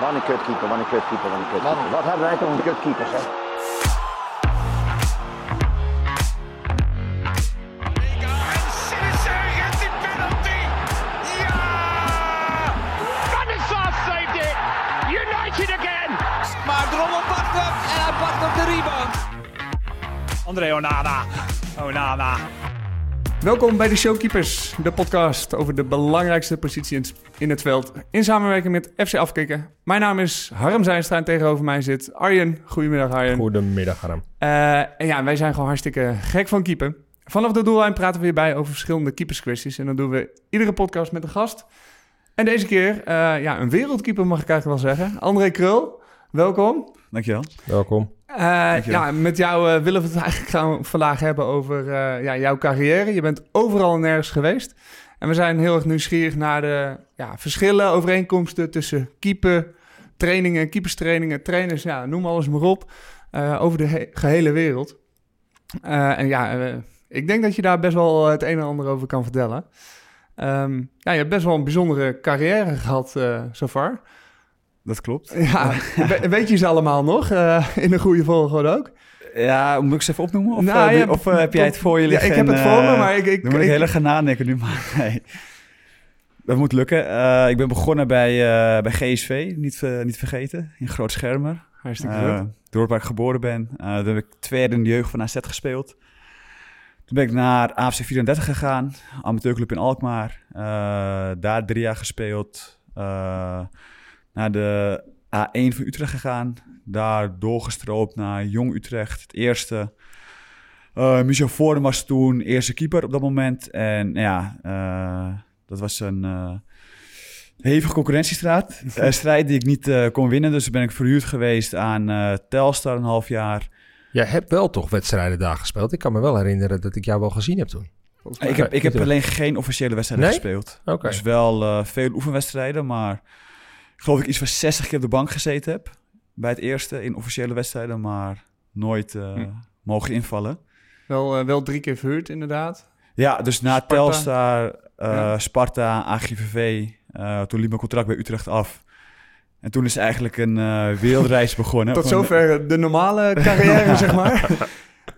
Wat een kutkeeper, wat een kutkeeper, wat een kutkeeper. Wat hebben wij toch een kutkeeper, zeg. En Sinister geeft die penalty. Ja! Van de Sar saved it. United again. Maar Drommel pakt hem en hij pakt op de rebound. André Onana. Onana. Welkom bij de Showkeepers, de podcast over de belangrijkste positie in- het veld. In samenwerking met FC Afkikken. Mijn naam is Harm Zijnstra en tegenover mij zit Arjen. Goedemiddag Arjen. Goedemiddag, Harm. Eh, en ja, wij zijn gewoon hartstikke gek van keepen. Vanaf de doellijn praten we weer bij over verschillende keeperskwesties. En dat doen we iedere podcast met een gast. En deze keer, eh, ja, een wereldkeeper mag ik eigenlijk wel zeggen. André Krul, welkom. Dankjewel. Welkom. Eh, ja, met jou eh, willen we het eigenlijk gaan vandaag hebben over eh, ja, jouw carrière. Je bent overal en nergens geweest. En we zijn heel erg nieuwsgierig naar de ja, verschillen, overeenkomsten tussen keeper, trainingen, keeperstrainingen, trainers, ja, noem alles maar op. over de he- gehele wereld. En ja, ik denk dat je daar best wel het een en ander over kan vertellen. Ehm, ja, je hebt best wel een bijzondere carrière gehad eh so far. Dat klopt. Ja, we- weet je ze allemaal nog? eh, in een goede volgorde ook? Ja, moet ik ze even opnoemen? Of, Nou, eh, ja, of eh, heb jij het voor je Ja, liggen? ik heb en, het voor me, maar ik... ik, Dan moet ik ik- heel erg gaan nadenken nu, maar nee. Dat moet lukken. Ik ben begonnen bij, bij GSV, niet, niet vergeten, in Groot Schermer. Hartstikke dorp waar ik geboren ben. Toen heb ik tweede in de jeugd van AZ gespeeld. Toen ben ik naar AFC 34 gegaan, amateurclub in Alkmaar. Daar drie jaar gespeeld. Naar de A1 van Utrecht gegaan. Daar doorgestroopt naar Jong Utrecht, het eerste. Eh Michel Voorden was toen eerste keeper op dat moment. En ja, eh, dat was een eh, hevige concurrentiestrijd eh, strijd die ik niet eh, kon winnen. Dus ben ik verhuurd geweest aan eh, Telstar een half jaar. Jij hebt wel toch wedstrijden daar gespeeld. Ik kan me wel herinneren dat ik jou wel gezien heb toen. Ik heb, ik heb alleen geen officiële wedstrijden Nee? gespeeld. Dus wel eh, veel oefenwedstrijden, maar geloof ik iets van 60 keer op de bank gezeten heb. Bij het eerste in officiële wedstrijden, maar nooit eh, Hm. mogen invallen. Wel, eh, wel drie keer verhuurd, inderdaad. Ja, dus na Sparta. Telstar, eh, Ja. Sparta, AGVV, toen liep mijn contract bij Utrecht af. En toen is eigenlijk een wereldreis begonnen. Tot zover de normale carrière, zeg maar.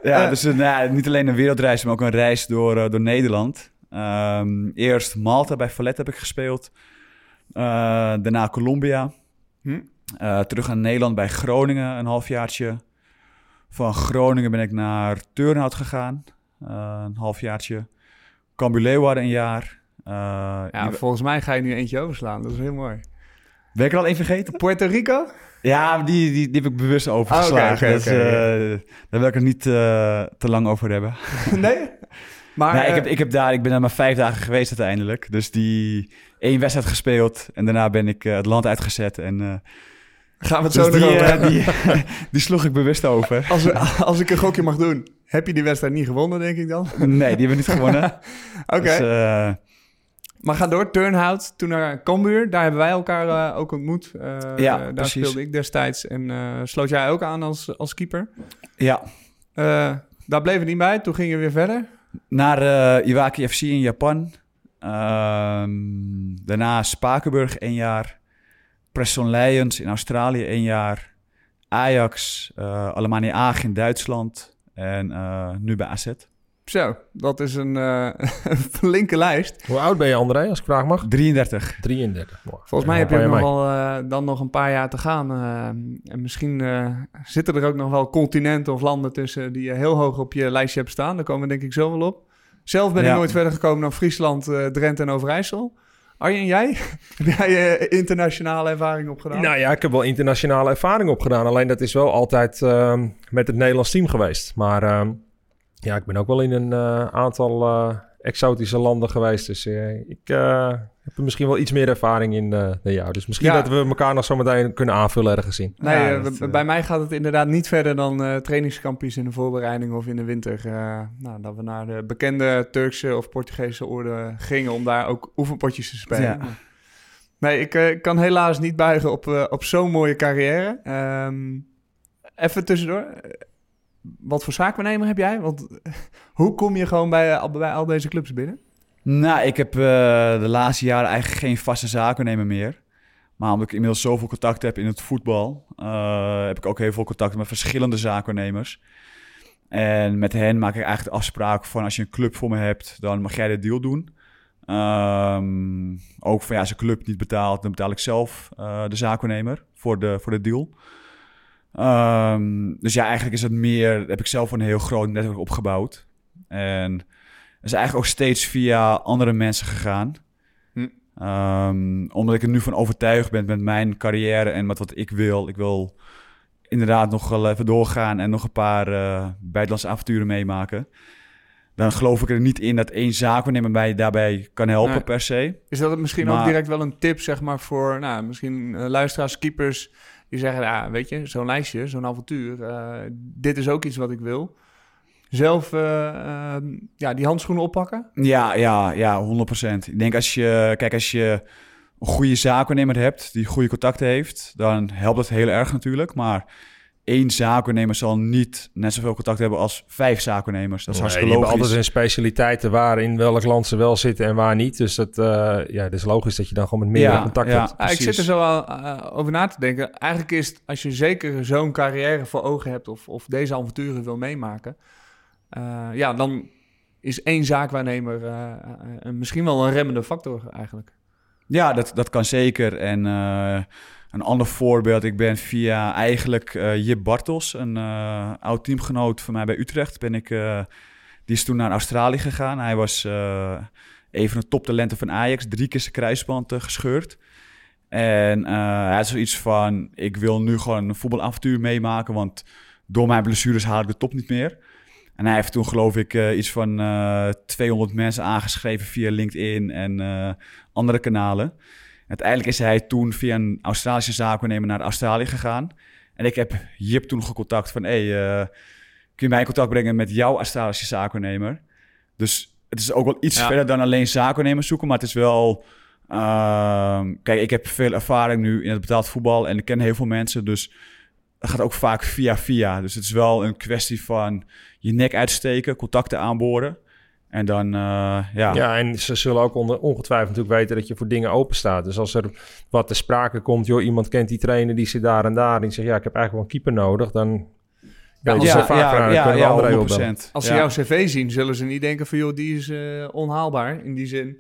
Ja, dus ja, niet alleen een wereldreis, maar ook een reis door, door Nederland. Ehm, eerst Malta bij Vallet heb ik gespeeld. Eh, daarna Colombia. Hm? Eh, terug naar Nederland bij Groningen een halfjaartje. Van Groningen ben ik naar Turnhout gegaan. eh, een halfjaartje. Cambuur Leeuwarden een jaar. Ja, volgens mij ga je nu eentje overslaan. Dat is heel mooi. ben ik er al één vergeten? Puerto Rico? Ja, die, die, die heb ik bewust overgeslagen. Ah, Dus, daar wil ik het niet te lang over hebben. nee? Maar nee, ik, heb, ik, heb daar, ik ben daar maar vijf dagen geweest uiteindelijk. Dus die één wedstrijd gespeeld. En daarna ben ik eh, het land uitgezet. En, eh, gaan we het dus zo die, nog over eh, die, die sloeg ik bewust over. Als, als ik een gokje mag doen, heb je die wedstrijd niet gewonnen, denk ik dan? Oké, Nee, die hebben we niet gewonnen. Dus, eh, maar ga door. Turnhout, toen naar Cambuur. Daar hebben wij elkaar ook ontmoet. Eh, Ja, daar precies. speelde ik destijds. En sloot jij ook aan als, als keeper. ja, daar bleven we niet bij. Toen gingen we weer verder. naar Iwaki FC in Japan. Ehm, daarna Spakenburg één jaar. Preston Lions in Australië één jaar. Ajax, eh Alemannia Aachen in Duitsland. En eh, nu bij AZ. Zo, dat is een, eh, een flinke lijst. Hoe oud ben je, André, als ik vraag mag? 33. 33. Mooi. Volgens mij Ja, heb je nog wel, dan nog een paar jaar te gaan. en misschien eh, zitten er ook nog wel continenten of landen tussen die je heel hoog op je lijstje hebt staan. Daar komen we denk ik zo wel op. Zelf ben ik nooit verder gekomen dan Friesland, eh, Drenthe en Overijssel. Arjen, jij? heb jij eh, internationale ervaring opgedaan? Nou ja, ik heb wel internationale ervaring opgedaan. Alleen dat is wel altijd ehm, met het Nederlands team geweest. Maar ehm, ja, ik ben ook wel in een eh, aantal exotische landen geweest. Dus eh, ik eh, heb er misschien wel iets meer ervaring in eh, dan jou. Dus misschien Ja. dat we elkaar nog zo meteen kunnen aanvullen ergens in. Nee, Ja, dat, b- bij mij gaat het inderdaad niet verder dan eh trainingskampjes in de voorbereiding of in de winter. eh, nou, dat we naar de bekende Turkse of Portugese orde gingen om daar ook oefenpotjes te spelen. Ja. Nee, ik eh, kan helaas niet buigen op, eh, op zo'n mooie carrière. Ehm, even tussendoor. Eh, Wat voor zaakwaarnemer heb jij? Want hoe kom je gewoon bij, al- deze clubs binnen? Nou, ik heb eh, de laatste jaren eigenlijk geen vaste zakennemer meer. Maar omdat ik inmiddels zoveel contact heb in het voetbal, eh, heb ik ook heel veel contact met verschillende zaakwaarnemers. En met hen maak ik eigenlijk de afspraak van als je een club voor me hebt, dan mag jij de deal doen. Ehm, ook van ja, als een club niet betaalt, dan betaal ik zelf uh, de zaakwaarnemer voor de, voor de deal. Ehm, dus ja, eigenlijk is het meer, heb ik zelf een heel groot netwerk opgebouwd. En is eigenlijk ook steeds via andere mensen gegaan. Hm. Ehm, omdat ik er nu van overtuigd ben met mijn carrière en met wat ik wil. Ik wil inderdaad nog wel even doorgaan en nog een paar uh, buitenlandse avonturen meemaken. Dan geloof ik er niet in dat één zaakwaarnemer mij daarbij kan helpen per se. Is dat misschien Maar- ook direct wel een tip, zeg maar, voor nou, misschien eh, luisteraars, keepers... die zeggen, ja, weet je, zo'n lijstje, zo'n avontuur... eh, dit is ook iets wat ik wil. Zelf eh, eh, ja, die handschoenen oppakken? Ja, ja, ja, 100%. Ik denk als je, kijk, als je een goede zaakwaarnemer hebt, die goede contacten heeft, dan helpt dat heel erg natuurlijk. Maar één zaakwaarnemer zal niet net zoveel contact hebben als vijf zaakwaarnemers. Dat is Nee, hartstikke die hebben logisch. altijd hun specialiteiten waar in welk land ze wel zitten en waar niet. Dus dat, eh, ja, het is logisch dat je dan gewoon met meer Ja, contact ja. hebt. Ah, ik zit er zo al, eh, over na te denken. Eigenlijk is het, als je zeker zo'n carrière voor ogen hebt... of, of deze avonturen wil meemaken... eh, ja, dan is één zaakwaarnemer misschien wel een remmende factor eigenlijk. Ja, dat, dat kan zeker. En eh, een ander voorbeeld, ik ben via eigenlijk eh Jip Bartels, een eh, oud teamgenoot van mij bij Utrecht, ben ik, eh, die is toen naar Australië gegaan. Hij was een van de toptalenten van Ajax, drie keer zijn kruisband gescheurd. En hij had zoiets van, ik wil nu gewoon een voetbalavontuur meemaken, want door mijn blessures haal ik de top niet meer. En hij heeft toen geloof ik iets van eh 200 mensen aangeschreven via LinkedIn en andere kanalen. Uiteindelijk is hij toen via een Australische zaakwaarnemer naar Australië gegaan. En ik heb Jip toen gecontact van... Hey, eh, kun je mij in contact brengen met jouw Australische zaakwaarnemer? Dus het is ook wel iets Ja. verder dan alleen zaakwaarnemers zoeken. Maar het is wel... ehm, kijk, ik heb veel ervaring nu in het betaald voetbal. En ik ken heel veel mensen. Dus het gaat ook vaak via via. Dus het is wel een kwestie van je nek uitsteken, contacten aanboren. En dan, eh, ja... Ja, en ze zullen ook onder, ongetwijfeld natuurlijk weten dat je voor dingen open staat. Dus als er wat te sprake komt, joh, iemand kent die trainer, die zit daar en daar. En die zegt, ja, ik heb eigenlijk wel een keeper nodig. Dan ja, als kunnen we andere even bellen. 100%. Als ze Ja. jouw cv zien, zullen ze niet denken van... joh, die is eh, onhaalbaar in die zin.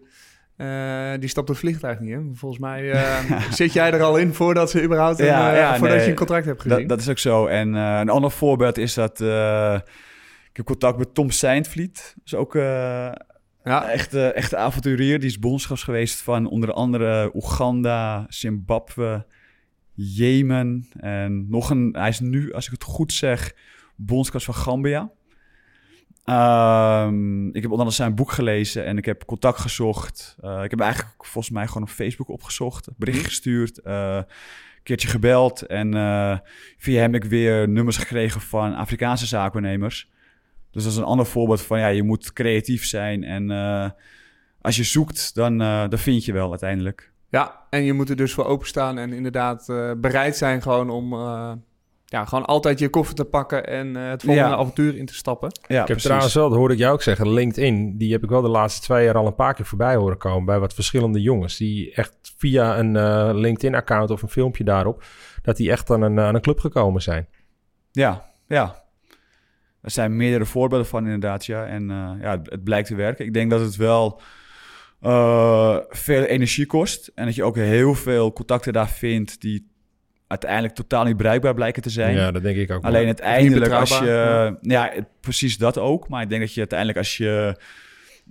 Eh, die stapt het vliegtuig niet, hè? Volgens mij eh, zit jij er al in voordat ze überhaupt een, Ja, eh, ja, voordat nee. je een contract hebt gezien. Dat, dat is ook zo. En eh, een ander voorbeeld is dat... ik heb contact met Tom Seintvliet. Dat is ook eh ja, een echte, echte avonturier. Die is bondschaps geweest van onder andere Oeganda, Zimbabwe, Jemen. En nog een... Hij is nu, als ik het goed zeg, bondschaps van Gambia. Ehm, ik heb onder andere zijn boek gelezen en ik heb contact gezocht. Eh, ik heb eigenlijk volgens mij gewoon op Facebook opgezocht, bericht gestuurd, eh, een keertje gebeld. En via hem heb ik weer nummers gekregen van Afrikaanse zaakwaarnemers. Dus dat is een ander voorbeeld van, ja, je moet creatief zijn. En eh, als je zoekt, dan, eh, dan vind je wel uiteindelijk. ja, en je moet er dus voor openstaan en inderdaad eh, bereid zijn gewoon om... eh, ja, gewoon altijd je koffer te pakken en eh, het volgende Ja. avontuur in te stappen. Ja, Ik heb trouwens wel, dat hoorde ik jou ook zeggen, LinkedIn, die heb ik wel de laatste twee jaar al een paar keer voorbij horen komen bij wat verschillende jongens. Die echt via een eh, LinkedIn-account of een filmpje daarop, dat die echt aan een, aan een club gekomen zijn. Ja, ja. Er zijn meerdere voorbeelden van inderdaad, ja. En eh, ja, het, blijkt te werken. Ik denk dat het wel eh, veel energie kost. En dat je ook heel veel contacten daar vindt die uiteindelijk totaal niet bruikbaar blijken te zijn. Ja, dat denk ik ook. Alleen uiteindelijk als je... Ja, precies dat ook. Maar ik denk dat je uiteindelijk als je...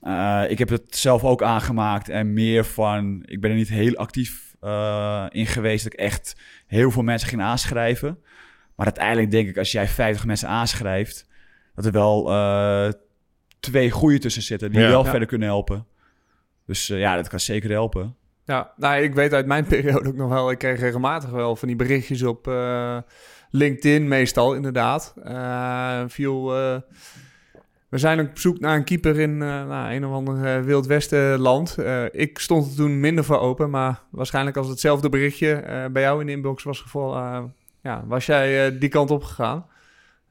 eh, ik heb het zelf ook aangemaakt en meer van... Ik ben er niet heel actief eh, in geweest dat ik echt heel veel mensen ging aanschrijven. Maar uiteindelijk denk ik als jij 50 mensen aanschrijft... dat er wel eh, twee goede tussen zitten die Ja. wel Ja. verder kunnen helpen. Dus eh, ja, dat kan zeker helpen. Ja, nou, ik weet uit mijn periode ook nog wel. Ik kreeg regelmatig wel van die berichtjes op eh, LinkedIn, meestal inderdaad. Eh, viel, eh, we zijn op zoek naar een keeper in eh, nou, een of ander Wild Westen land. Eh, ik stond er toen minder voor open, maar waarschijnlijk als hetzelfde berichtje eh, bij jou in de inbox was gevallen, eh, ja, was jij eh, die kant op gegaan.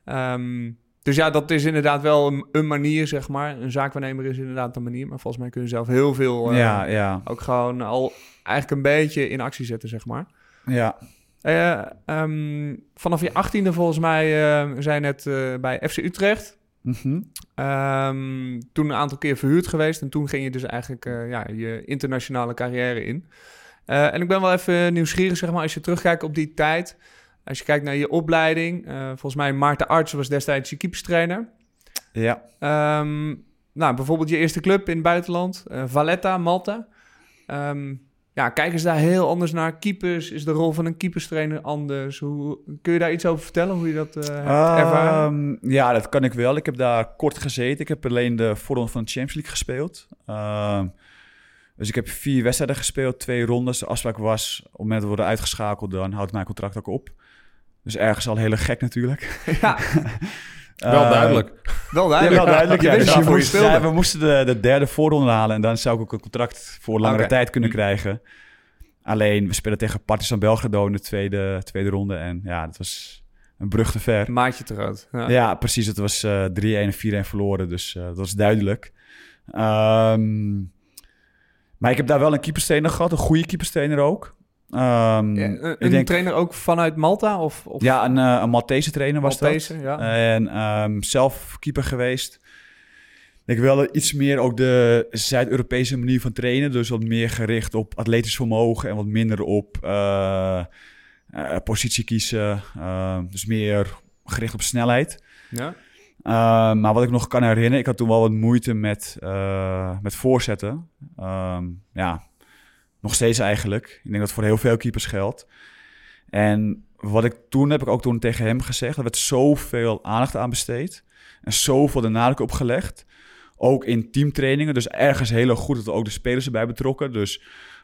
Ehm, dus ja, dat is inderdaad wel een, een manier, zeg maar. Een zaakwaarnemer is inderdaad een manier. Maar volgens mij kun je zelf heel veel... eh, ja, ja, Ook gewoon al eigenlijk een beetje in actie zetten, zeg maar. ja. Eh, ehm, vanaf je achttiende volgens mij eh, zijn net bij FC Utrecht. Mhm. Ehm, toen een aantal keer verhuurd geweest. En toen ging je dus eigenlijk ja, je internationale carrière in. En ik ben wel even nieuwsgierig, zeg maar, als je terugkijkt op die tijd. Als je kijkt naar je opleiding. eh, volgens mij Maarten Arts was destijds je keeperstrainer. Ja. Ehm, nou, bijvoorbeeld je eerste club in het buitenland. eh, Valletta, Malta. Ehm, ja, kijken ze daar heel anders naar? Keepers, is de rol van een keeperstrainer anders? Hoe, kun je daar iets over vertellen, hoe je dat eh, hebt ervaren? Ehm, ja, dat kan ik wel. Ik heb daar kort gezeten. Ik heb alleen de voorronde van de Champions League gespeeld. Dus ik heb vier wedstrijden gespeeld, twee rondes. De afspraak was, op het moment dat we worden uitgeschakeld, dan houdt mijn contract ook op. Dus ergens al heel gek natuurlijk. ja, Wel Eh, duidelijk. wel Ja, duidelijk. wel duidelijk. Ja, dus je moest- ja, we moesten de, de derde voorronde halen en dan zou ik ook een contract voor langere tijd kunnen krijgen. Alleen, we spelen tegen Partizan Belgrado in de tweede, tweede ronde en ja, dat was een brug te ver. Maatje te groot. Ja. Ja, precies. Het was eh 3-1 en 4-1 verloren, dus eh, dat was duidelijk. Ehm, maar ik heb daar wel een keeperstrainer gehad, een goede keeperstrainer ook. Ja, een ik denk, trainer ook vanuit Malta? Of, of ja, een, eh, een Maltese trainer was Maltese? dat. Ja. En ehm, zelf keeper geweest. Ik wil iets meer ook de Zuid-Europese manier van trainen. Dus wat meer gericht op atletisch vermogen en wat minder op eh, eh, positie kiezen. Ehm, dus meer gericht op snelheid. ja. Maar wat ik nog kan herinneren, ik had toen wel wat moeite met, met voorzetten. Ja, nog steeds eigenlijk. Ik denk dat het voor heel veel keepers geldt. En wat ik toen heb ik ook toen tegen hem gezegd, er werd zoveel aandacht aan besteed en zoveel de nadruk op gelegd. Ook in teamtrainingen, dus ergens heel erg goed dat er ook de spelers erbij betrokken. Dus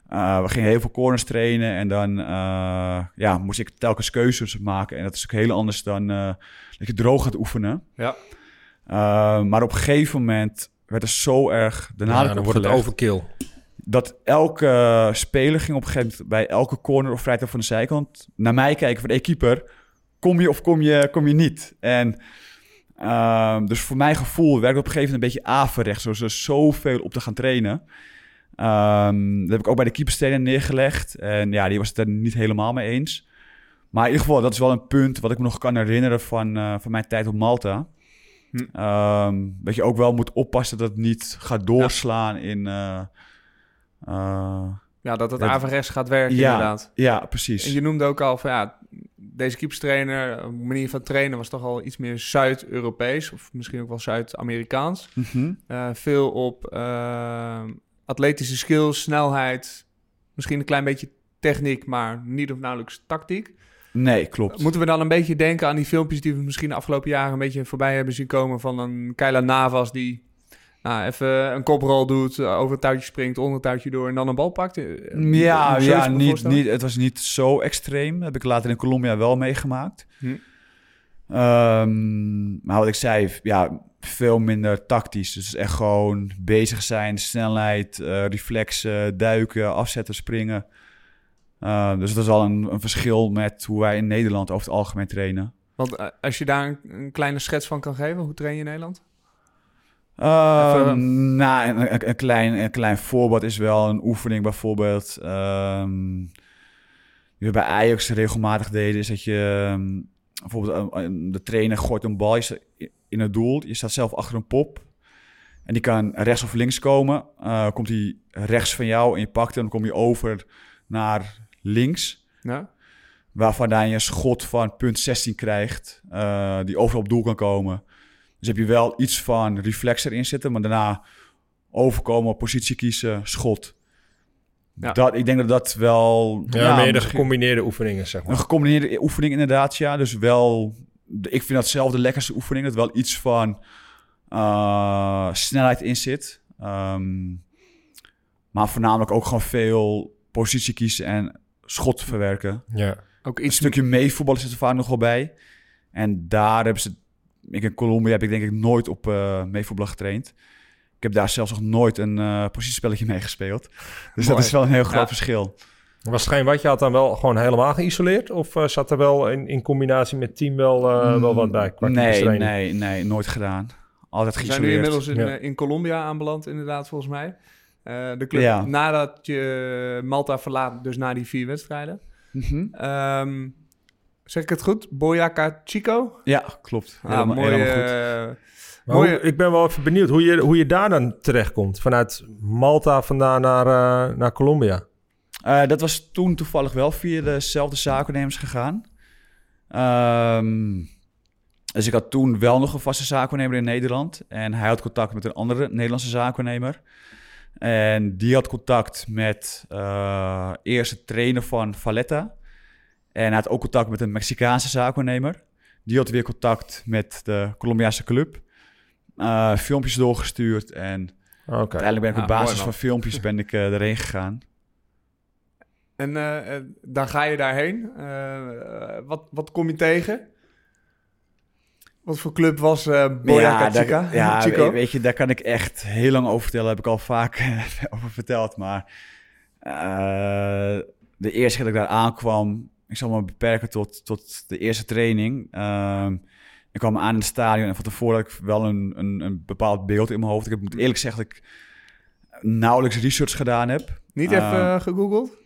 eh, we gingen heel veel corners trainen en dan eh, ja, moest ik telkens keuzes maken. En dat is ook heel anders dan eh, dat je droog gaat oefenen. Ja. Uh, maar op een gegeven moment werd er zo erg de Ja, nadruk dan op wordt het overkill. Dat elke speler ging op een gegeven moment bij elke corner of vrijdag van de zijkant naar mij kijken van, hey keeper, kom je of kom je, kom je niet? En ehm, dus voor mijn gevoel werd ik op een gegeven moment een beetje averechts, zoals er zoveel op te gaan trainen. Ehm, dat heb ik ook bij de keeperstrainer neergelegd. En ja, die was het er niet helemaal mee eens. Maar in ieder geval, dat is wel een punt wat ik me nog kan herinneren van, eh, van mijn tijd op Malta. Hm. Ehm, dat je ook wel moet oppassen dat het niet gaat doorslaan in... eh, ja, dat het Ja, averechts gaat werken ja, inderdaad. ja, En precies. je noemde ook al van ja, deze keeperstrainer, een manier van trainen was toch al iets meer Zuid-Europees of misschien ook wel Zuid-Amerikaans. Mhm. Eh, veel op eh, atletische skills, snelheid, misschien een klein beetje techniek, maar niet of nauwelijks tactiek. Nee, klopt. Moeten we dan een beetje denken aan die filmpjes die we misschien de afgelopen jaren een beetje voorbij hebben zien komen van een Keila Navas die nou, even een koprol doet, eh, over het touwtje springt, onder het touwtje door en dan een bal pakt? Eh, Ja, ja niet, niet, het was niet zo extreem. Dat heb ik later in Colombia wel meegemaakt. Hm. Ehm, maar wat ik zei, ja, veel minder tactisch. Dus echt gewoon bezig zijn, snelheid, eh, reflexen, duiken, afzetten, springen. Eh, dus dat is al een, een verschil met hoe wij in Nederland over het algemeen trainen. Want als je daar een, een kleine schets van kan geven, hoe train je in Nederland? Nou, een, klein, een klein voorbeeld is wel een oefening bijvoorbeeld. ehm, die we bij Ajax regelmatig deden, is dat je ehm, bijvoorbeeld de trainer gooit een bal in het doel. Je staat zelf achter een pop. En die kan rechts of links komen. Eh, komt hij rechts van jou en je pakt hem, dan kom je over naar links. Ja? Waarvan je een schot van punt 16 krijgt, eh, die overal op doel kan komen. Dus heb je wel iets van reflex erin zitten, maar daarna overkomen, positie kiezen, schot. Ja. Dat, ik denk dat dat wel... Ja, meer de gecombineerde oefeningen, zeg Een maar. gecombineerde oefening inderdaad, ja. Dus wel... Ik vind dat zelf de lekkerste oefening. Dat wel iets van eh, snelheid in zit. Ehm, maar voornamelijk ook gewoon veel positie kiezen en schot verwerken. Ja. Ook Een stukje meevoetballen zit er vaak nog wel bij. En daar hebben ze... Ik in Colombia heb ik denk ik nooit op eh meevoetbal getraind. Ik heb daar zelfs nog nooit een eh positiespelletje mee gespeeld. Dus dat is wel een heel groot Ja. verschil. Was het geen wat? Je had dan wel gewoon helemaal geïsoleerd? Of eh, zat er wel in, in combinatie met team wel, eh, wel wat bij? nee, nee, nee, nooit gedaan. Altijd We zijn nu geïsoleerd. inmiddels in, Ja. in Colombia aanbeland, inderdaad, volgens mij. Eh, de club, Ja. nadat je Malta verlaat, dus na die vier wedstrijden. Mhm. Ehm, zeg ik het goed? Boyacá Chico? Ja, klopt. Ah, Helemaal, mooi, helemaal goed. eh, Maar Mooie- hoe- ik ben wel even benieuwd hoe je, hoe je daar dan terechtkomt. Vanuit Malta vandaan naar, eh, naar Colombia. Eh, dat was toen toevallig wel via dezelfde zaakwaarnemers gegaan. Ehm, dus ik had toen wel nog een vaste zaakwaarnemer in Nederland. En hij had contact met een andere Nederlandse zaakwaarnemer. En die had contact met eh eerste trainer van Valletta. En hij had ook contact met een Mexicaanse zaakwaarnemer. Die had weer contact met de Colombiaanse club. Eh, filmpjes doorgestuurd en Oké. uiteindelijk ben ik Ah, op basis mooi, man. van filmpjes ben ik eh, erheen gegaan. En eh, dan ga je daarheen. Eh, wat, wat kom je tegen? Wat voor club was eh Boyacá daar- Chica? ja, Chico? we- weet je, daar kan ik echt heel lang over vertellen. Heb ik al vaak over verteld. Maar eh, de eerste keer dat ik daar aankwam, ik zal me beperken tot, tot de eerste training. Ehm, ik kwam aan in het stadion en van tevoren had ik wel een, een, een bepaald beeld in mijn hoofd. Ik heb, moet eerlijk zeggen dat ik nauwelijks research gedaan heb. Niet even Eh, eh, gegoogeld?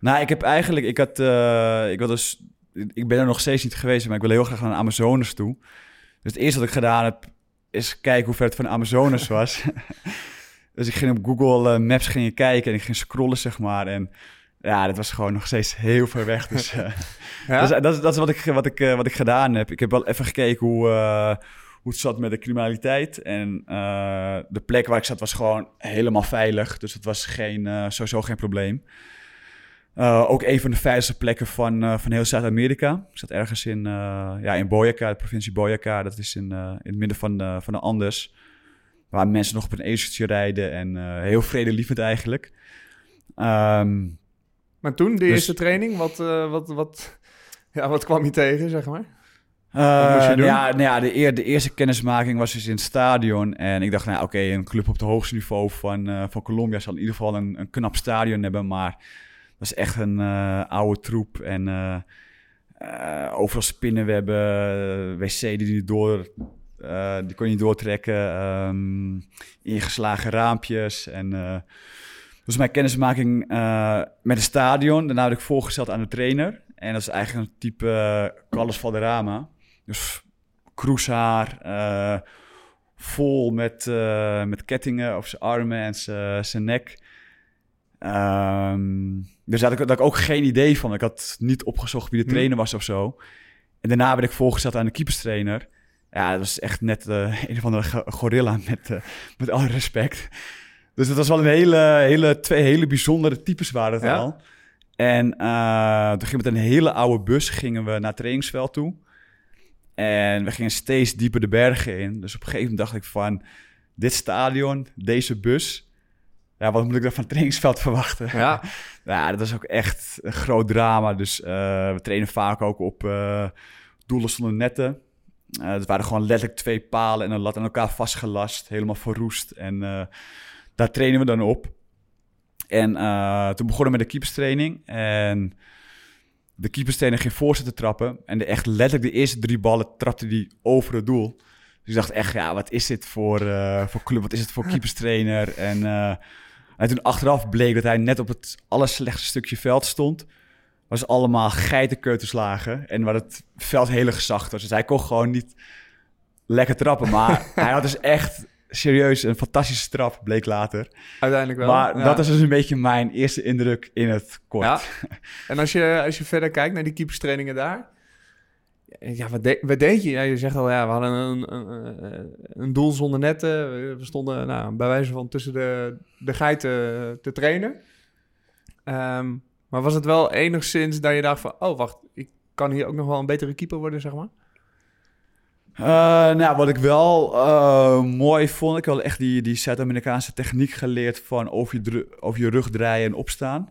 Nou, ik heb eigenlijk, ik had, eh, ik wil dus, ik ben er nog steeds niet geweest, maar ik wil heel graag naar de Amazones toe. Dus het eerste wat ik gedaan heb, is kijken hoe ver het van de Amazones was. dus ik ging op Google eh, Maps ging ik kijken en ik ging scrollen, zeg maar. En ja, dat was gewoon nog steeds heel ver weg. Dus eh, Ja? dat, is, dat, is, dat is wat ik, wat, ik, eh, wat ik gedaan heb. Ik heb wel even gekeken hoe, eh, hoe het zat met de criminaliteit. En de plek waar ik zat was gewoon helemaal veilig. Dus het was geen, sowieso geen probleem. Ook een van de veiligste plekken van, van heel Zuid-Amerika. Ik zat ergens in, ja, in Boyacá, de provincie Boyacá. Dat is in, in het midden van de, van de Andes. Waar mensen nog op een ezelsje rijden. En heel vredelievend eigenlijk. Ehm, Maar toen, de Dus- eerste training, wat, eh, wat, wat, ja, wat kwam je tegen, zeg maar? Eh, je? Ja, nou ja de, eer, de eerste kennismaking was dus in het stadion. En ik dacht, nou oké, een club op het hoogste niveau van, eh, van Colombia zal in ieder geval een, een knap stadion hebben. Maar dat is echt een oude troep. En overal spinnenwebben, wc die niet door... die kon je niet doortrekken. ehm, ingeslagen raampjes. En dus mijn kennismaking eh, met het stadion. Daarna werd ik voorgesteld aan de trainer. En dat is eigenlijk een type uh, Carlos Valderrama. Dus kroeshaar, eh, vol met, eh, met kettingen op zijn armen en zijn zijn nek. Ehm, dus daar had, ik, had ik ook geen idee van. Ik had niet opgezocht wie de Hm. trainer was of zo. En daarna werd ik voorgesteld aan de keeperstrainer. Ja, dat was echt net eh, een of andere go- gorilla met, eh, met alle respect. Dus dat was wel een hele, hele, twee hele bijzondere types waren het Ja? al. En eh, toen gingen we met een hele oude bus gingen we naar het trainingsveld toe. En we gingen steeds dieper de bergen in. Dus op een gegeven moment dacht ik van... Dit stadion, deze bus... Ja, wat moet ik dan van het trainingsveld verwachten? Ja, Ja, dat is ook echt een groot drama. Dus eh, we trainen vaak ook op eh, doelen zonder netten. Het waren gewoon letterlijk twee palen en een lat aan elkaar vastgelast. Helemaal verroest. En daar trainen we dan op. En eh, toen begonnen we met de keeperstraining. En de keeperstrainer ging voorzetten trappen. En de, echt letterlijk de eerste drie ballen trapte hij over het doel. Dus ik dacht echt, ja, wat is dit voor, eh, voor club? Wat is het voor keeperstrainer? En, eh, en toen achteraf bleek dat hij net op het allerslechtste stukje veld stond. Was allemaal geitenkeuterslagen. En waar het veld heel gezacht was. Dus hij kon gewoon niet lekker trappen. Maar hij had dus echt serieus een fantastische trap, bleek later. uiteindelijk wel. Maar ja. dat is dus een beetje mijn eerste indruk in het kort. Ja. En als je, als je verder kijkt naar die keeperstrainingen daar... Ja, wat, de- wat deed je? Ja, je zegt al, ja, we hadden een, een, een doel zonder netten. We stonden nou, bij wijze van tussen de, de geiten te trainen. Ehm, maar was het wel enigszins dat je dacht van... Oh, wacht, ik kan hier ook nog wel een betere keeper worden, zeg maar? Eh, nou, wat ik wel eh, mooi vond, ik had echt die, die Zuid-Amerikaanse techniek geleerd van over je, over je rug draaien en opstaan.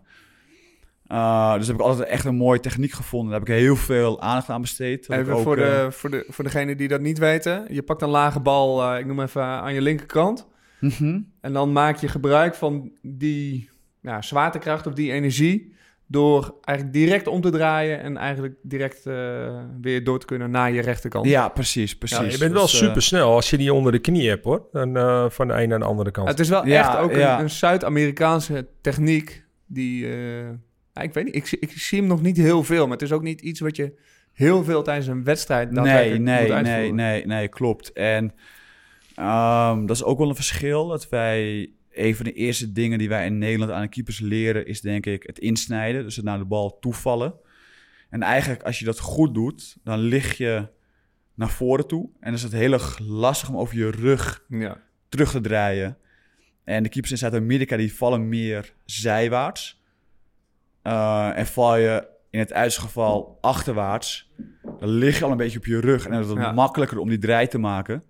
Eh, dus heb ik altijd echt een mooie techniek gevonden. Daar heb ik heel veel aandacht aan besteed. Even ook, voor, de, voor, de, voor degenen die dat niet weten. Je pakt een lage bal, ik noem even aan je linkerkant. mhm. En dan maak je gebruik van die ja, zwaartekracht of die energie door eigenlijk direct om te draaien en eigenlijk direct eh, weer door te kunnen naar je rechterkant. Ja, precies, precies. Ja, je bent wel Dus, eh, super snel als je die onder de knie hebt hoor. Dan, eh, van de een naar de andere kant. Het is wel Ja, echt ook ja. een, een Zuid-Amerikaanse techniek die, eh, ja, ik weet niet, ik, zie- ik zie hem nog niet heel veel, maar het is ook niet iets wat je heel veel tijdens een wedstrijd Nee, nee, nee, nee, nee, klopt. En ehm, dat is ook wel een verschil. Dat wij, een van de eerste dingen die wij in Nederland aan de keepers leren, is denk ik het insnijden. Dus het naar de bal toevallen. En eigenlijk, als je dat goed doet, dan lig je naar voren toe. En dan is het heel erg lastig om over je rug Ja. terug te draaien. En de keepers in Zuid-Amerika die vallen meer zijwaarts. Eh, en val je in het uiterste geval achterwaarts, dan lig je al een beetje op je rug. En dan is het Ja. makkelijker om die draai te maken.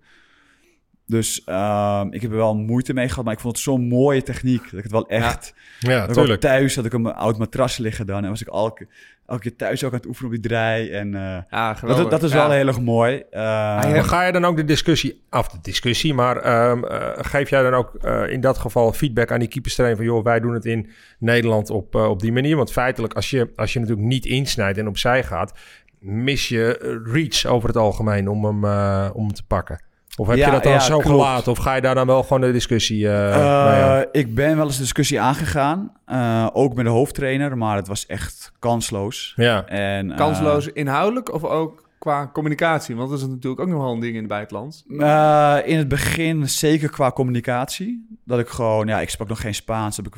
Dus ehm, ik heb er wel moeite mee gehad, maar ik vond het zo'n mooie techniek. Dat ik het wel echt... ja, ik tuurlijk. thuis had ik een oud matras liggen dan. En was ik elke, elke keer thuis ook aan het oefenen op die draai. En eh, Ja, dat, dat is Ja. wel heel erg mooi. Eh, Maar ga je dan ook de discussie, af de discussie, maar ehm, eh, geef jij dan ook eh, in dat geval feedback aan die keeperstrainer van joh, wij doen het in Nederland op, op die manier? Want feitelijk, als je, als je natuurlijk niet insnijdt en opzij gaat, mis je reach over het algemeen om hem, om hem te pakken. Of heb Ja, je dat dan ja, zo klopt. gelaten? Of ga je daar dan wel gewoon de discussie eh? Eh, ik ben wel eens de discussie aangegaan. eh, ook met de hoofdtrainer, maar het was echt kansloos. Ja, En, eh, Kansloos inhoudelijk of ook qua communicatie? Want dat is natuurlijk ook nog wel een ding in het buitenland. in het begin zeker qua communicatie. Dat ik gewoon, ja, ik sprak nog geen Spaans. heb ik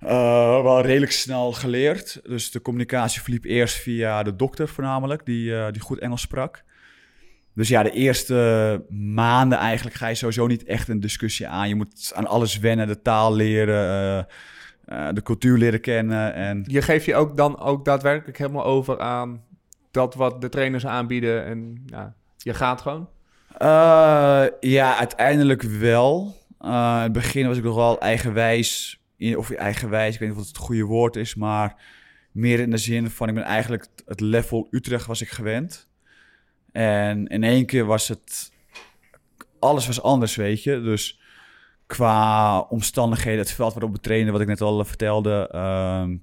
eh, wel redelijk snel geleerd. Dus de communicatie verliep eerst via de dokter voornamelijk, die, eh, die goed Engels sprak. Dus ja, de eerste maanden eigenlijk ga je sowieso niet echt een discussie aan. Je moet aan alles wennen, de taal leren, eh, eh, de cultuur leren kennen. En Je geeft je ook dan ook daadwerkelijk helemaal over aan dat wat de trainers aanbieden. En ja, je gaat gewoon. Eh, ja, uiteindelijk wel. In het begin was ik nog wel eigenwijs. Of eigenwijs, ik weet niet of het het goede woord is. Maar meer in de zin van, ik ben eigenlijk het level Utrecht was ik gewend. En in één keer was het... Alles was anders, weet je. Dus qua omstandigheden, het veld waarop we trainen, wat ik net al vertelde... ehm,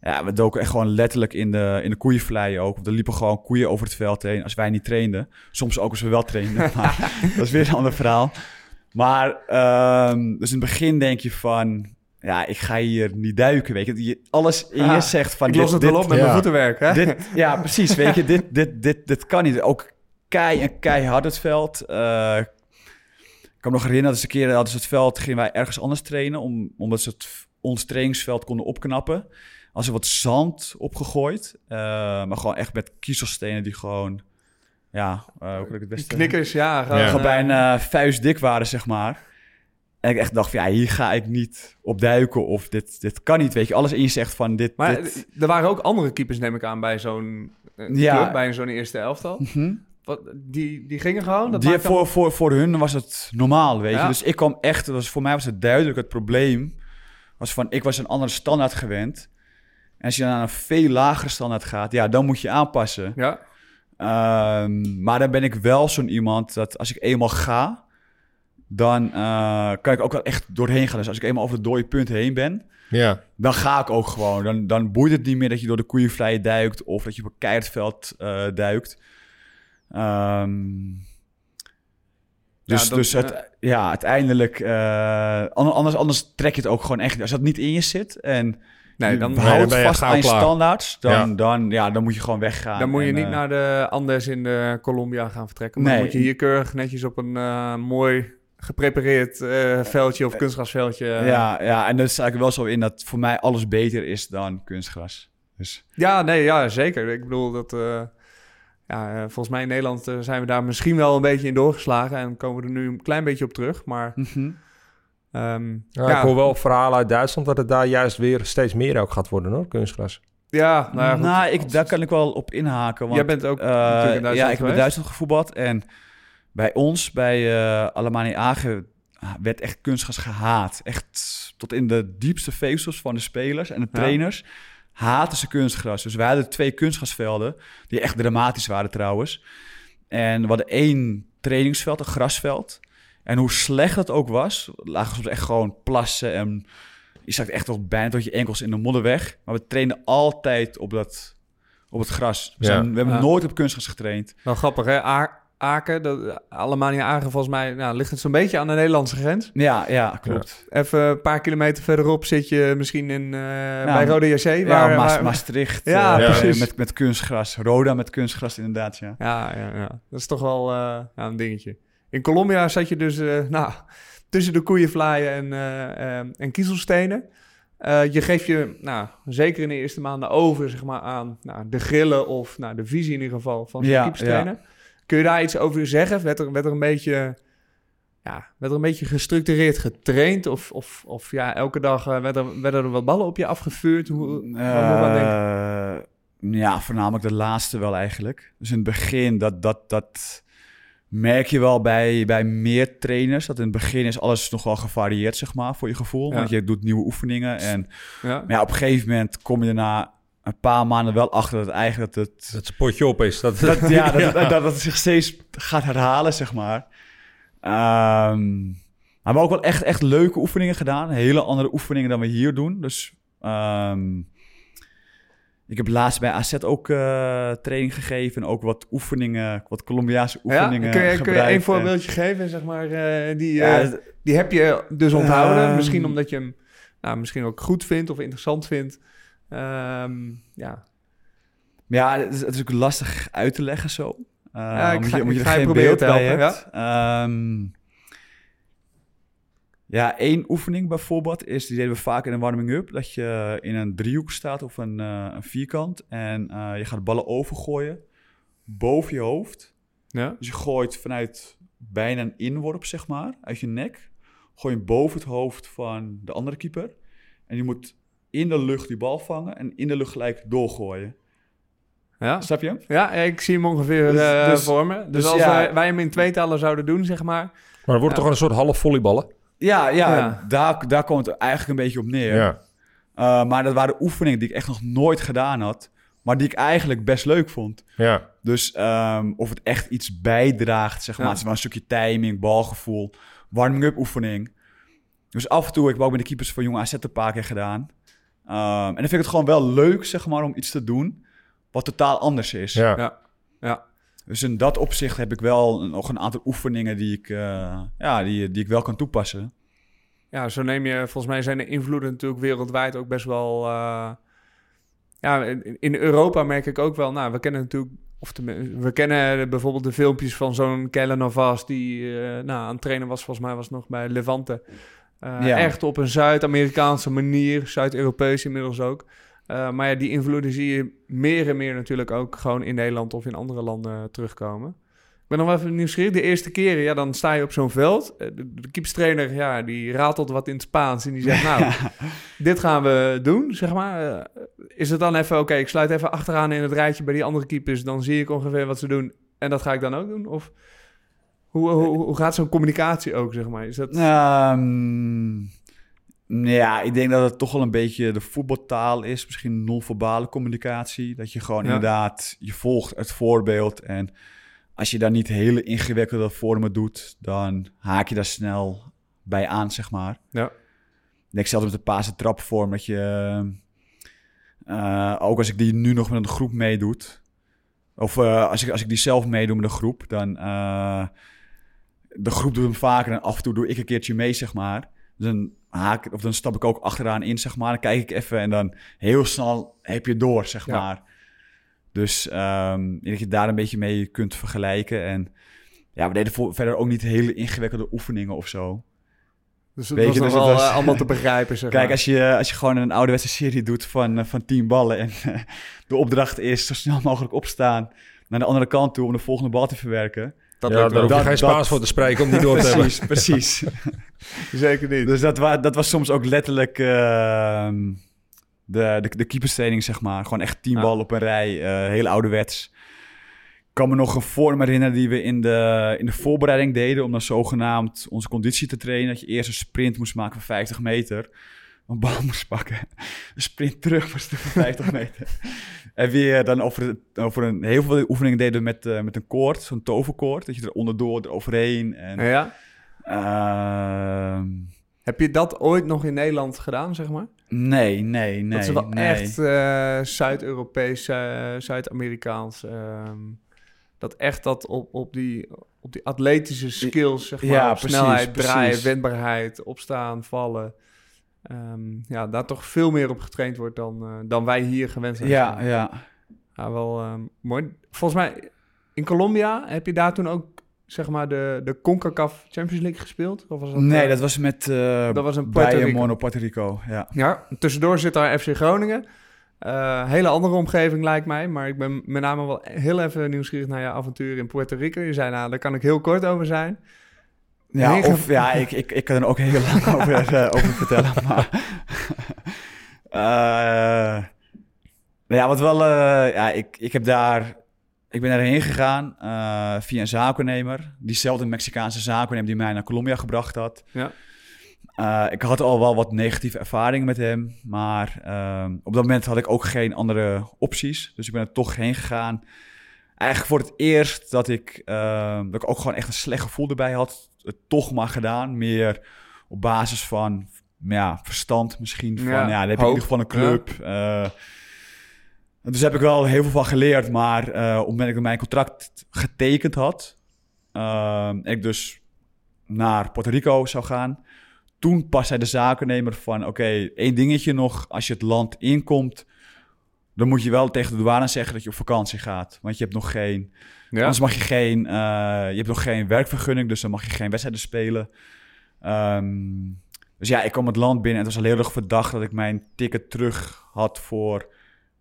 ja, we doken echt gewoon letterlijk in de, in de koeienvlei ook. Er liepen gewoon koeien over het veld heen als wij niet trainden. Soms ook als we wel trainden, maar dat is weer een ander verhaal. Maar, ehm, dus in het begin denk je van... Ja, ik ga hier niet duiken, weet je. Je- Alles in je Ah, zegt van... ik los het dit, wel op met ja. mijn voetenwerk, hè? dit, ja, precies, weet je. Dit, dit, dit, dit kan niet. Ook kei en keihard het veld. Eh, ik kan me nog herinneren dat ze een keer hadden ze het veld... gingen wij ergens anders trainen... Om, omdat ze het, ons trainingsveld konden opknappen. Als er wat zand opgegooid. eh, maar gewoon echt met kiezelstenen die gewoon... Ja, eh, hoe kan ik het beste... Knikkers, ja. Gewoon, Ja. Bijna vuistdik waren, zeg maar. En ik echt dacht van, ja, hier ga ik niet op duiken. Of dit, dit kan niet, weet je. Alles in je zegt van, dit... Maar dit... er waren ook andere keepers, neem ik aan, bij zo'n eh, Ja. club, bij zo'n eerste elftal. Mhm. Wat, die, die gingen gewoon? Dat Die, dan- voor, voor, voor hun was het normaal, weet Ja. je. Dus ik kwam echt, was, voor mij was het duidelijk het probleem. Was van, ik was een andere standaard gewend. En als je naar een veel lagere standaard gaat, ja, dan moet je aanpassen. Ja, Ehm, maar dan ben ik wel zo'n iemand dat als ik eenmaal ga, dan eh, kan ik ook wel echt doorheen gaan. Dus als ik eenmaal over het dode punt heen ben, ja. dan ga ik ook gewoon. Dan, dan boeit het niet meer dat je door de koeienvlei duikt of dat je op een keihardveld eh duikt. Ehm, dus Ja, dat- dus het, ja, uiteindelijk, eh, an- anders, anders trek je het ook gewoon echt. Als dat niet in je zit en nee, je dan, nee, houdt vast aan je klaar. standaards, dan, Ja. Dan, ja, dan moet je gewoon weggaan. dan moet je En, niet naar de Andes in de Colombia gaan vertrekken. Maar Nee. dan moet je hier keurig netjes op een eh, mooi geprepareerd eh, veldje of kunstgrasveldje. ja, ja, en dat ik er wel zo in dat voor mij alles beter is dan kunstgras. Dus Ja, nee, ja, zeker. Ik bedoel dat. eh, ja, eh, volgens mij in Nederland eh, zijn we daar misschien wel een beetje in doorgeslagen en komen we er nu een klein beetje op terug. Maar mhm. ehm, Ja, ja, Ik hoor wel verhalen uit Duitsland dat het daar juist weer steeds meer ook gaat worden, hoor, kunstgras. ja, nou ja, goed. nou, ik, daar kan ik wel op inhaken. Want, Jij bent ook eh, natuurlijk in Duitsland Ja, ik heb in. Duitsland gevoetbald. En bij ons, bij eh Alemani Agen, werd echt kunstgras gehaat. Echt tot in de diepste vezels van de spelers en de Ja. trainers haten ze kunstgras. Dus wij hadden twee kunstgrasvelden, die echt dramatisch waren trouwens. En we hadden één trainingsveld, een grasveld. En hoe slecht het ook was, lagen soms echt gewoon plassen en je zakt echt tot bijna tot je enkels in de modder weg. Maar we trainen altijd op, dat, op het gras. We, Ja. zijn, we hebben Ja. nooit op kunstgras getraind. Wel grappig, hè? Aken, dat, Alemania Aken, volgens mij nou, ligt het zo'n beetje aan de Nederlandse grens. Ja, ja, klopt. Even een paar kilometer verderop zit je misschien in, eh, bij Rode JC. Ja, waar, Maas- waar- Maastricht. Ja, eh, precies. Met, met kunstgras. Roda met kunstgras, inderdaad, ja. Ja, ja, ja, dat is toch wel eh, ja, een dingetje. In Colombia zat je dus nou, tussen de koeienvlaaien en, en kiezelstenen. Je geeft je, nou, zeker in de eerste maanden over zeg maar, aan nou, de grillen of nou, de visie in ieder geval van zo'n Ja, keeperstrainer. Kun je daar iets over zeggen? Werd er, werd er, een, beetje, ja, werd er een beetje gestructureerd getraind? Of, of, of ja, elke dag eh, werden, werden er wat ballen op je afgevuurd? Hoe? Eh, ja, voornamelijk de laatste wel eigenlijk. Dus in het begin, dat, dat, dat merk je wel bij, bij meer trainers. Dat in het begin is alles nog wel gevarieerd, zeg maar, voor je gevoel. Ja. Want je doet nieuwe oefeningen. En Ja? maar ja, op een gegeven moment kom je er na een paar maanden wel achter dat eigenlijk dat het... Dat potje op is. Dat, Dat, ja, dat, Dat, dat het zich steeds gaat herhalen, zeg maar. Ehm, maar we hebben ook wel echt, echt leuke oefeningen gedaan. Hele andere oefeningen dan we hier doen. Dus ehm, ik heb laatst bij AZ ook eh, training gegeven. En ook wat oefeningen, wat Colombiaanse Ja? oefeningen Kun je, kun je gebruikt. één En- voorbeeldje geven, zeg maar, eh, die, Ja, eh, die heb je dus onthouden? Ehm. misschien omdat je hem nou, misschien ook goed vindt of interessant vindt. Ehm, ja. Ja, het is, ook lastig uit te leggen zo. Uh, Ja, ik ga- je, ik je ga geen proberen beeld te bij. Ehm, ja, één oefening bijvoorbeeld is, die deden we vaak in een warming-up, dat je in een driehoek staat of een, eh, een vierkant en eh, je gaat ballen overgooien boven je hoofd. Ja? Dus je gooit vanuit bijna een inworp, zeg maar, uit je nek, gooi je boven het hoofd van de andere keeper en je moet in de lucht die bal vangen en in de lucht gelijk doorgooien. Ja? Snap je hem? ja, ik zie hem ongeveer Dus- eh, dus- voor me. Dus, dus als ja. wij, wij hem in tweetallen zouden doen, zeg maar. Maar dan wordt het Ja. toch een soort half volleyballen. Ja, ja, Ja. Daar, daar komt het eigenlijk een beetje op neer. Ja. Uh, maar dat waren oefeningen die ik echt nog nooit gedaan had. Maar die ik eigenlijk best leuk vond. Ja. Dus ehm, of het echt iets bijdraagt, zeg maar. Ja. Het is wel een stukje timing, balgevoel, warming-up oefening. Dus af en toe, ik heb ook met de keepers van Jonge AZ een paar keer gedaan. Ehm, en dan vind ik het gewoon wel leuk, zeg maar, om iets te doen wat totaal anders is. Ja. Ja. Ja. Dus in dat opzicht heb ik wel nog een aantal oefeningen die ik, eh, ja, die, die ik wel kan toepassen. Ja, zo neem je, volgens mij zijn de invloeden natuurlijk wereldwijd ook best wel. eh, ja, in, Europa merk ik ook wel. Nou, we kennen natuurlijk, of we kennen bijvoorbeeld de filmpjes van zo'n Kelle Navas, die eh, nou, aan het trainen was, volgens mij was het nog bij Levante. Eh, Ja. Echt op een Zuid-Amerikaanse manier, Zuid-Europees inmiddels ook. Eh, maar ja, die invloeden zie je meer en meer natuurlijk ook gewoon in Nederland of in andere landen terugkomen. Ik ben nog wel even nieuwsgierig. De eerste keren, ja, dan sta je op zo'n veld. Eh, De, de keepstrainer, ja, die ratelt wat in het Spaans. En die zegt, nou, dit gaan we doen, zeg maar. Is het dan even, oké, ik sluit even achteraan in het rijtje bij die andere keepers. Dan zie ik ongeveer wat ze doen. En dat ga ik dan ook doen? Of hoe, hoe, hoe gaat zo'n communicatie ook, zeg maar? Is dat... Ehm, ja, ik denk dat het toch wel een beetje de voetbaltaal is. Misschien non-verbale communicatie. Dat je gewoon Ja. inderdaad, je volgt het voorbeeld. En als je daar niet hele ingewikkelde vormen doet, dan haak je daar snel bij aan, zeg maar. Ja. Ik denk zelfs met de Pasen trapvorm dat je... eh, ook als ik die nu nog met een groep meedoet... Of eh, als, ik, als ik die zelf meedoe met een groep, dan... eh, de groep doet hem vaker en af en toe doe ik een keertje mee, zeg maar. Dus dan, haak, of dan stap ik ook achteraan in, zeg maar. Dan kijk ik even en dan heel snel heb je door, zeg Ja. maar. Dus denk dat je daar een beetje mee kunt vergelijken. En ja, we deden voor, verder ook niet hele ingewikkelde oefeningen of zo. Dus het Weet was je, dus wel was- eh, allemaal te begrijpen, zeg Kijk, maar. als je, als je gewoon een ouderwetse serie doet van, eh, van tien ballen... en de opdracht is zo snel mogelijk opstaan naar de andere kant toe... om de volgende bal te verwerken. Dat ja, daar hoef je geen Spaans dat- voor te spreken om die door te hebben. Precies, precies. Zeker niet. Dus dat, wa dat was soms ook letterlijk ehm, de, de, de keeperstraining, zeg maar. Gewoon echt tien Ja. ballen op een rij, eh heel ouderwets. Ik kan me nog een vorm herinneren die we in de, in de voorbereiding deden... om dan zogenaamd onze conditie te trainen. Dat je eerst een sprint moest maken van 50 meter. Een bal moest pakken. Een sprint terug doen van 50 meter. En weer dan over, over een, heel veel oefeningen deden we met, eh, met een koord. Zo'n toverkoord. Dat je er onderdoor, eroverheen. En, Ja? Ehm, Heb je dat ooit nog in Nederland gedaan, zeg maar? Nee, nee, nee. dat is wel nee. echt eh, Zuid-Europees, eh, Zuid-Amerikaans. ehm, dat echt dat op, op, die, op die atletische skills, zeg maar. Ja, op precies, snelheid, draaien, wendbaarheid, opstaan, vallen. Ehm, ja, daar toch veel meer op getraind wordt dan, eh, dan wij hier gewend zijn. Ja, ja. Ja, wel ehm, mooi. Volgens mij, in Colombia heb je daar toen ook, zeg maar, de, de CONCACAF Champions League gespeeld? Of was dat, Nee, eh, dat was met eh dat was een Puerto Rico. Mono Puerto Rico. Ja. Ja, tussendoor zit daar FC Groningen. Hele andere omgeving lijkt mij, maar ik ben met name wel heel even nieuwsgierig naar je avontuur in Puerto Rico. Je zei, nou, daar kan ik heel kort over zijn. Ja, of ja, ik, ik, ik kan er ook heel lang over, eh, over vertellen. Maar, Eh, nou ja, wat wel, eh, ja, ik, ik heb daar, ik ben daarheen gegaan via een zakennemer. Diezelfde Mexicaanse zakennemer die mij naar Colombia gebracht had. Ja. Ik had al wel wat negatieve ervaringen met hem, maar ehm, op dat moment had ik ook geen andere opties. Dus ik ben er toch heen gegaan. Eigenlijk voor het eerst dat ik, ehm, dat ik ook gewoon echt een slecht gevoel erbij had. Het toch maar gedaan. Meer op basis van ja, verstand misschien. Van, Ja, ja, dan heb je in ieder geval een club. Eh, dus heb ik wel heel veel van geleerd. Maar eh op het moment dat ik mijn contract getekend had... en ik dus naar Puerto Rico zou gaan... Toen pas zei de zakennemer van... Oké, één dingetje nog. Als je het land inkomt... dan moet je wel tegen de douane zeggen dat je op vakantie gaat. Want je hebt nog geen... Ja. Anders mag je geen... eh, je hebt nog geen werkvergunning, dus dan mag je geen wedstrijden spelen. Ehm, dus ja, ik kwam het land binnen en het was al heel erg verdacht dat ik mijn ticket terug had voor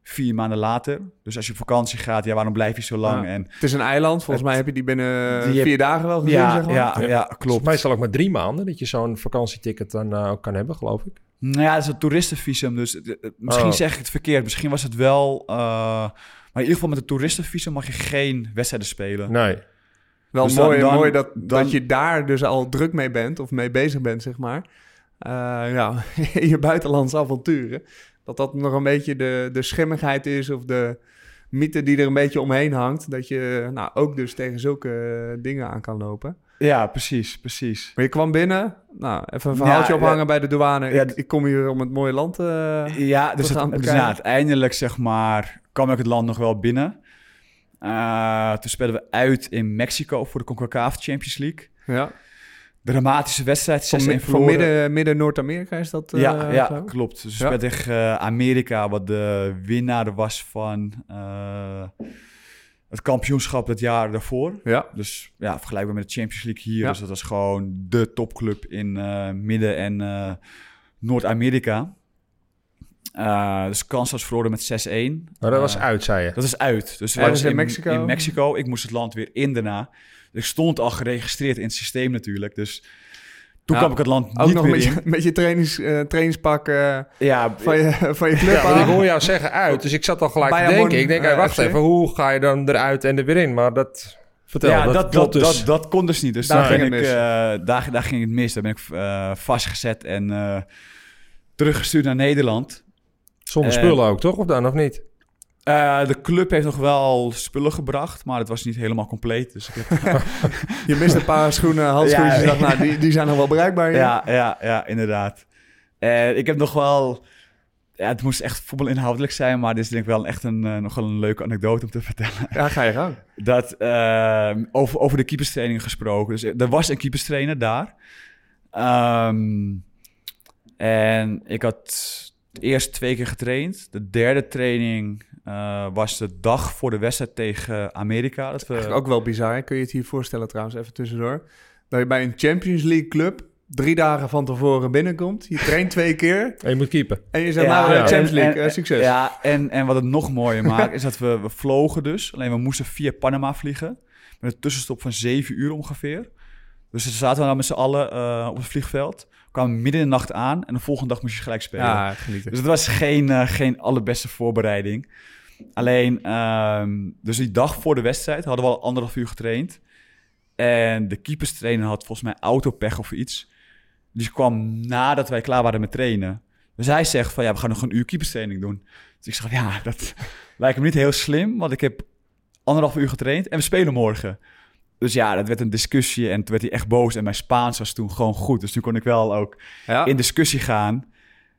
vier maanden later. Dus als je op vakantie gaat, ja, waarom blijf je zo lang? Ja. En Het is een eiland, volgens mij heb je die binnen Die heb- vier dagen wel gezien, ja, zeg maar. ja, ja, Ja. klopt. Meestal ook maar drie maanden dat je zo'n vakantieticket dan eh, ook kan hebben, geloof ik. Nou ja, het is een toeristenvisum, dus misschien Oh. zeg ik het verkeerd. Misschien was het wel... eh, maar in ieder geval met een toeristenvisum mag je geen wedstrijden spelen. Nee. Wel Dus mooi, dan- mooi dat, dan- dat je daar dus al druk mee bent of mee bezig bent, zeg maar. Eh, ja, in je buitenlandse avonturen. Dat dat nog een beetje de, de schimmigheid is of de mythe die er een beetje omheen hangt. Dat je nou, ook dus tegen zulke dingen aan kan lopen. Ja, precies, precies. Maar je kwam binnen, nou, even een verhaaltje Ja, ophangen ja. bij de douane. Ja, ik, ik kom hier om het mooie land... eh, Ja, dus, het, dus uiteindelijk zeg maar kwam ik het land nog wel binnen. Eh, toen speelden we uit in Mexico voor de CONCACAF Champions League. ja. Dramatische wedstrijd, 6-1 Van, midden, midden Noord-Amerika is dat? eh, ja, ja zo? klopt. Dus we Ja. speelden tegen eh, Amerika, wat de winnaar was van eh, het kampioenschap het jaar daarvoor. Ja, Dus ja, vergelijkbaar met de Champions League hier. Ja. Dus dat was gewoon de topclub in eh, Midden- en eh, Noord-Amerika. Eh, dus kansloos verloren met 6-1. Maar dat was uit, zei je. Dat is uit. Dus we Ergens waren in Mexico? In Mexico. Ik moest het land weer in daarna. Dus ik stond al geregistreerd in het systeem natuurlijk. Dus toen Ja, kwam ik het land ook niet nog meer met in. je, met je trainings, eh, trainingspak eh, Ja, van, je, van je club Ja, ik hoor jou zeggen uit, dus ik zat al gelijk te Bayern denken. Ik denk, eh, hey, wacht FC. even, hoe ga je dan eruit en er weer in? Maar dat... Vertel, ja, dat, dat, dat, klopt dat, dus. dat, kon dus niet. Dus Daar ging ik, mis. eh, daar, daar ging het mis. Daar ben ik eh, vastgezet en eh, teruggestuurd naar Nederland. Zonder spullen ook, toch? Of dan, of niet? Eh, de club heeft nog wel spullen gebracht, maar het was niet helemaal compleet. Dus ik heb, Je mist een paar schoenen, handschoenen. Ja. dacht, nou, die, die zijn nog wel bereikbaar. hier. ja, ja, ja, inderdaad. En ik heb nog wel... Ja, het moest echt voetbalinhoudelijk zijn, maar dit is denk ik wel echt een, eh, nog wel een leuke anekdote om te vertellen. ja, ga je gang. Dat, eh, over, over de keeperstraining gesproken. Dus er was een keeperstrainer daar. Ehm, en ik had eerst twee keer getraind. De derde training eh, was de dag voor de wedstrijd tegen Amerika. Dat we, Eigenlijk ook wel bizar. Kun je het hier voorstellen trouwens, even tussendoor. Dat je bij een Champions League club drie dagen van tevoren binnenkomt. Je traint twee keer. En je moet keepen. En je zegt, Ja, nou, ja. Champions League, en- eh, succes. Ja, en, en wat het nog mooier maakt, is dat we, we vlogen dus. Alleen we moesten via Panama vliegen. Met een tussenstop van zeven uur ongeveer. Dus dan zaten we dan met z'n allen eh, op het vliegveld. We kwamen midden in de nacht aan en de volgende dag moest je gelijk spelen. Ja, genieten. Dus het was geen, geen allerbeste voorbereiding. Alleen, ehm, dus die dag voor de wedstrijd hadden we al anderhalf uur getraind. En de keeperstrainer had volgens mij autopech of iets. Dus kwam nadat wij klaar waren met trainen. Dus hij zegt van, ja, we gaan nog een uur keeperstraining doen. Dus ik zeg, ja, dat lijkt me niet heel slim, want ik heb anderhalf uur getraind en we spelen morgen. dus ja, dat werd een discussie en toen werd hij echt boos. En mijn Spaans was toen gewoon goed. Dus toen kon ik wel ook Ja. in discussie gaan.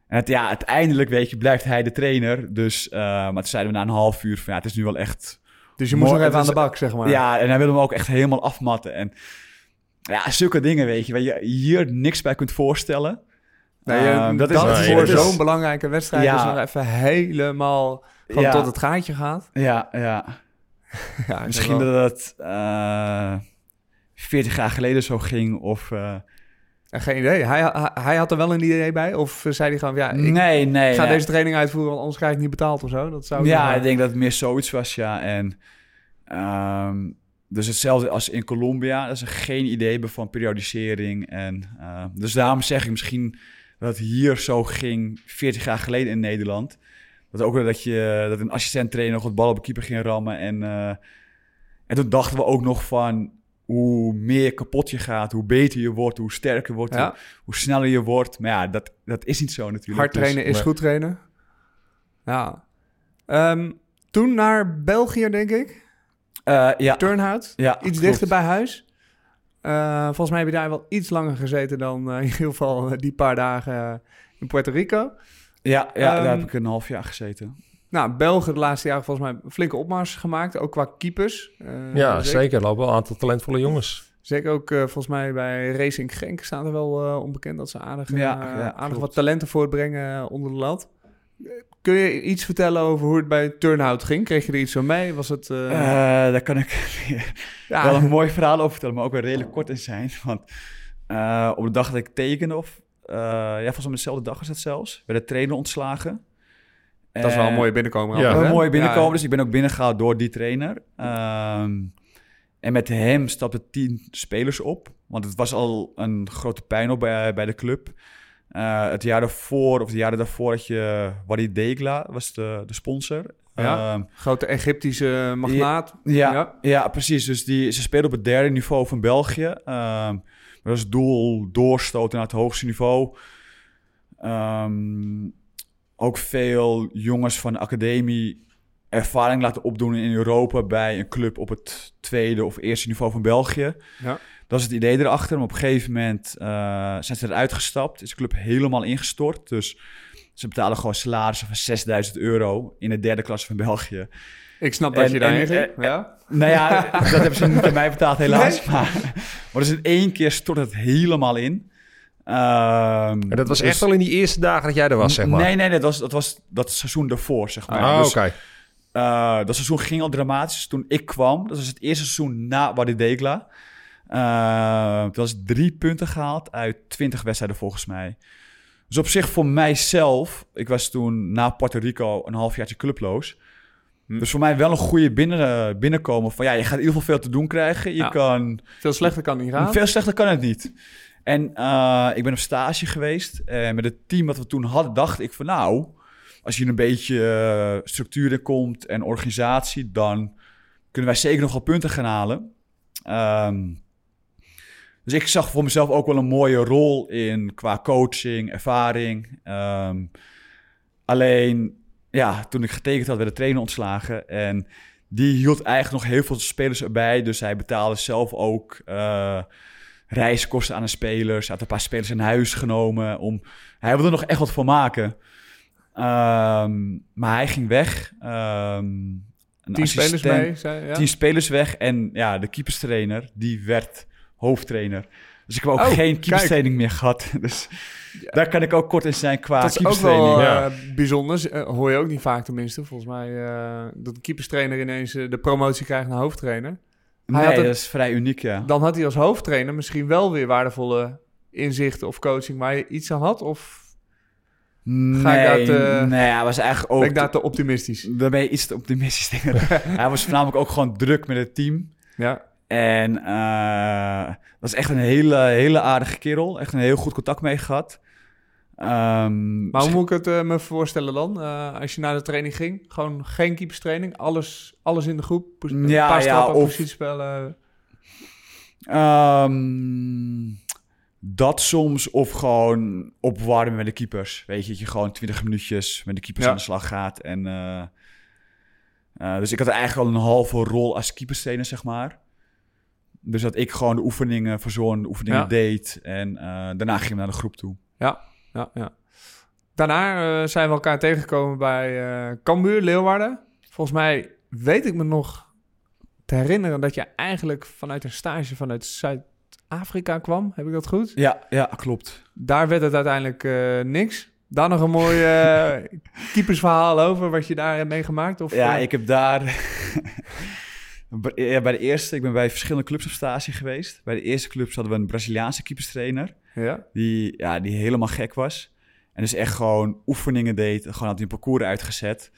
En het, ja, uiteindelijk, weet je, blijft hij de trainer. Dus, eh, maar toen zeiden we na een half uur van, ja, het is nu wel echt... Dus je moest nog even aan de bak, zeg maar. Ja, en hij wilde me ook echt helemaal afmatten. En ja, zulke dingen, weet je, waar je hier niks bij kunt voorstellen. Nee, je- Ehm, dat, is nee, voor zo'n belangrijke wedstrijd Ja. is nog even helemaal Ja. tot het gaatje gaat. Ja, ja. Ja, Misschien dat het eh 40 jaar geleden zo ging. Of. eh, Eh, Geen idee. Hij, hij, had er wel een idee bij? Of eh, zei hij gewoon, ja, ik nee, nee. ga nee. deze training uitvoeren, want anders krijg ik niet betaald of zo? Dat zou Ja, wel- ik denk dat het meer zoiets was, ja. En. ehm, dus hetzelfde als in Colombia. Dat ze geen idee hebben van periodisering. En, eh, dus daarom zeg ik misschien dat het hier zo ging 40 jaar geleden in Nederland. Dat ook dat, je, dat een assistent trainer nog het bal op de keeper ging rammen. En, eh, en toen dachten we ook nog van hoe meer kapot je gaat, hoe beter je wordt, hoe sterker je wordt, Ja. hoe, hoe sneller je wordt. Maar ja, dat, dat is niet zo natuurlijk. Hard Dus- trainen is goed trainen. Ja. Ehm, toen naar België, denk ik. Eh, ja, Turnhout. ja, Iets dichter bij huis. Eh, volgens mij heb je daar wel iets langer gezeten dan eh, in ieder geval die paar dagen in Puerto Rico. Ja, ja Ehm, daar heb ik een half jaar gezeten. Nou, Belgen de laatste jaren volgens mij een flinke opmars gemaakt, ook qua keepers. Eh, Ja, zeker. Er lopen wel een aantal talentvolle jongens. Zeker ook eh, volgens mij bij Racing Genk staan er wel eh, onbekend dat ze aardig, eh, Ja, ja, aardig wat talenten voortbrengen onder de lat. Kun je iets vertellen over hoe het bij Turnhout ging? Kreeg je er iets van mee? Was het... eh, Eh, daar kan ik ja, wel een mooi verhaal over vertellen, maar ook weer redelijk kort in zijn. Want eh, op de dag dat ik tekende, of eh, ja, volgens mij dezelfde dag was het zelfs, werd de trainer ontslagen. Dat is wel een mooie binnenkomen. ja. Een mooie binnenkomen, dus ik ben ook binnengehaald door die trainer. Ehm, en met hem stapten tien spelers op. Want het was al een grote pijn op bij, bij de club. Eh, het jaar daarvoor, of de jaren daarvoor, had je Wadi Degla, was de, de sponsor. Ja. Ehm, Grote Egyptische magnaat. ja, Ja. ja. precies. Dus die, ze spelen op het derde niveau van België. Ehm dat is doel doorstoten naar het hoogste niveau. Ehm, ook veel jongens van de academie ervaring laten opdoen in Europa bij een club op het tweede of eerste niveau van België. Ja. Dat is het idee erachter. Maar op een gegeven moment eh, zijn ze eruit gestapt. Is de club helemaal ingestort. Dus ze betalen gewoon salarissen van 6000 euro in de derde klasse van België. Ik snap dat En- je en- ging. ja. Nou ja, dat hebben ze niet aan mij betaald, helaas. Maar, maar dus in één keer stort het helemaal in. Ehm, En dat was dus- echt al in die eerste dagen dat jij er was, zeg maar. Nee, nee, dat was, dat was dat seizoen daarvoor, zeg maar. Ah, Dus, oké. eh, dat seizoen ging al dramatisch. Toen ik kwam, dat was het eerste seizoen na Wadi Degla. Uh, dat was drie punten gehaald uit 20 wedstrijden volgens mij. Dus op zich voor mijzelf, ik was toen na Puerto Rico een halfjaartje clubloos. Hm. Dus voor mij wel een goede binnen, binnenkomen van ja, je gaat in ieder geval veel te doen krijgen. Je Ja. kan Veel slechter kan niet gaan. veel slechter kan het niet. En eh, ik ben op stage geweest. En met het team wat we toen hadden, dacht ik van nou, als hier een beetje eh, structuur in komt en organisatie, dan kunnen wij zeker nog wel punten gaan halen. Ehm, dus ik zag voor mezelf ook wel een mooie rol in qua coaching, ervaring. Ehm, alleen, ja, toen ik getekend had, werd de trainer ontslagen. En die hield eigenlijk nog heel veel spelers erbij. Dus hij betaalde zelf ook eh, reiskosten aan de spelers. Hij had een paar spelers in huis genomen. Om, hij wilde er nog echt wat van maken. Ehm, maar hij ging weg. Ehm, een Tien spelers mee. Zei, ja. Tien spelers weg. En ja, de keeperstrainer, die werd hoofdtrainer. Dus ik heb ook Oh, geen keeperstraining meer gehad. Dus daar kan ik ook kort in zijn qua dat is ook keeperstraining. wel ja. eh, bijzonder. Eh, hoor je ook niet vaak tenminste. Volgens mij eh, dat een keeperstrainer ineens de promotie krijgt naar hoofdtrainer. Hij nee, had het- dat is vrij uniek, ja. Dan had hij als hoofdtrainer misschien wel weer waardevolle inzichten of coaching waar je iets aan had. Of Nee, Ga ik dat, eh, nee, hij was eigenlijk ook... ben ik daar te optimistisch? Daar ben je iets te optimistisch, hij was voornamelijk ook gewoon druk met het team. Ja. En eh, dat is echt een hele, hele aardige kerel. Echt een heel goed contact mee gehad. Ehm, Maar hoe moet ik het eh, me voorstellen dan? Eh, als je naar de training ging, gewoon geen keeperstraining, alles, alles in de groep, Ja, paar ja, stappen, of- positiespellen. Ehm, dat soms of gewoon opwarmen met de keepers. Weet je, dat je gewoon 20 minuutjes met de keepers Ja. aan de slag gaat. En, eh, dus ik had eigenlijk al een halve rol als keeperstrainer, zeg maar. Dus dat ik gewoon de oefeningen verzon, de oefeningen Ja. deed. En daarna ging we naar de groep toe. Ja, ja, ja. Daarna eh, zijn we elkaar tegengekomen bij eh Cambuur, Leeuwarden. Volgens mij weet ik me nog te herinneren dat je eigenlijk vanuit een stage vanuit Zuid-Afrika kwam. Heb ik dat goed? Ja, ja klopt. Daar werd het uiteindelijk eh, niks. Daar nog een mooi keepersverhaal over wat je daar hebt meegemaakt? Of, Ja, ik heb daar... ja, bij de eerste, ik ben bij verschillende clubs op stage geweest. Bij de eerste clubs hadden we een Braziliaanse keeperstrainer. ja? Die, ja, die helemaal gek was. En dus echt gewoon oefeningen deed. Gewoon had hij een parcours uitgezet.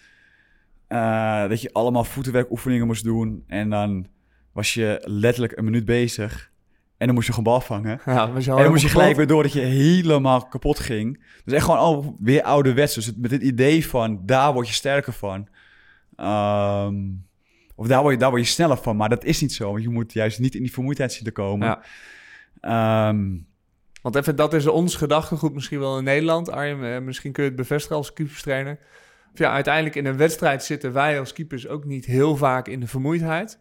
Eh, dat je allemaal voetenwerkoefeningen moest doen. En dan was je letterlijk een minuut bezig. En dan moest je gewoon bal vangen. Ja, En dan moest je gelijk weer door dat je helemaal kapot ging. Dus echt gewoon al weer ouderwets. Dus met het idee van, daar word je sterker van. Ehm, of daar word, je, daar word je sneller van. Maar dat is niet zo. Want je moet juist niet in die vermoeidheid zien te komen. Ja. Ehm, Want even, dat is ons gedachtegoed misschien wel in Nederland. Arjen, eh, misschien kun je het bevestigen als keeperstrainer. Of Ja, uiteindelijk in een wedstrijd zitten wij als keepers ook niet heel vaak in de vermoeidheid.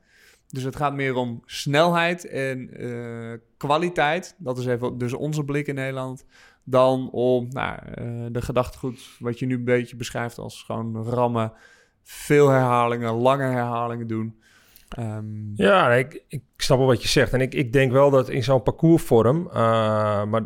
Dus het gaat meer om snelheid en eh, kwaliteit. Dat is even dus onze blik in Nederland. Dan om nou, eh, de gedachtegoed wat je nu een beetje beschrijft als gewoon rammen. Veel herhalingen, lange herhalingen doen. Ehm, Ja, ik, ik snap wel wat je zegt. En ik, ik denk wel dat in zo'n parcoursvorm... eh, maar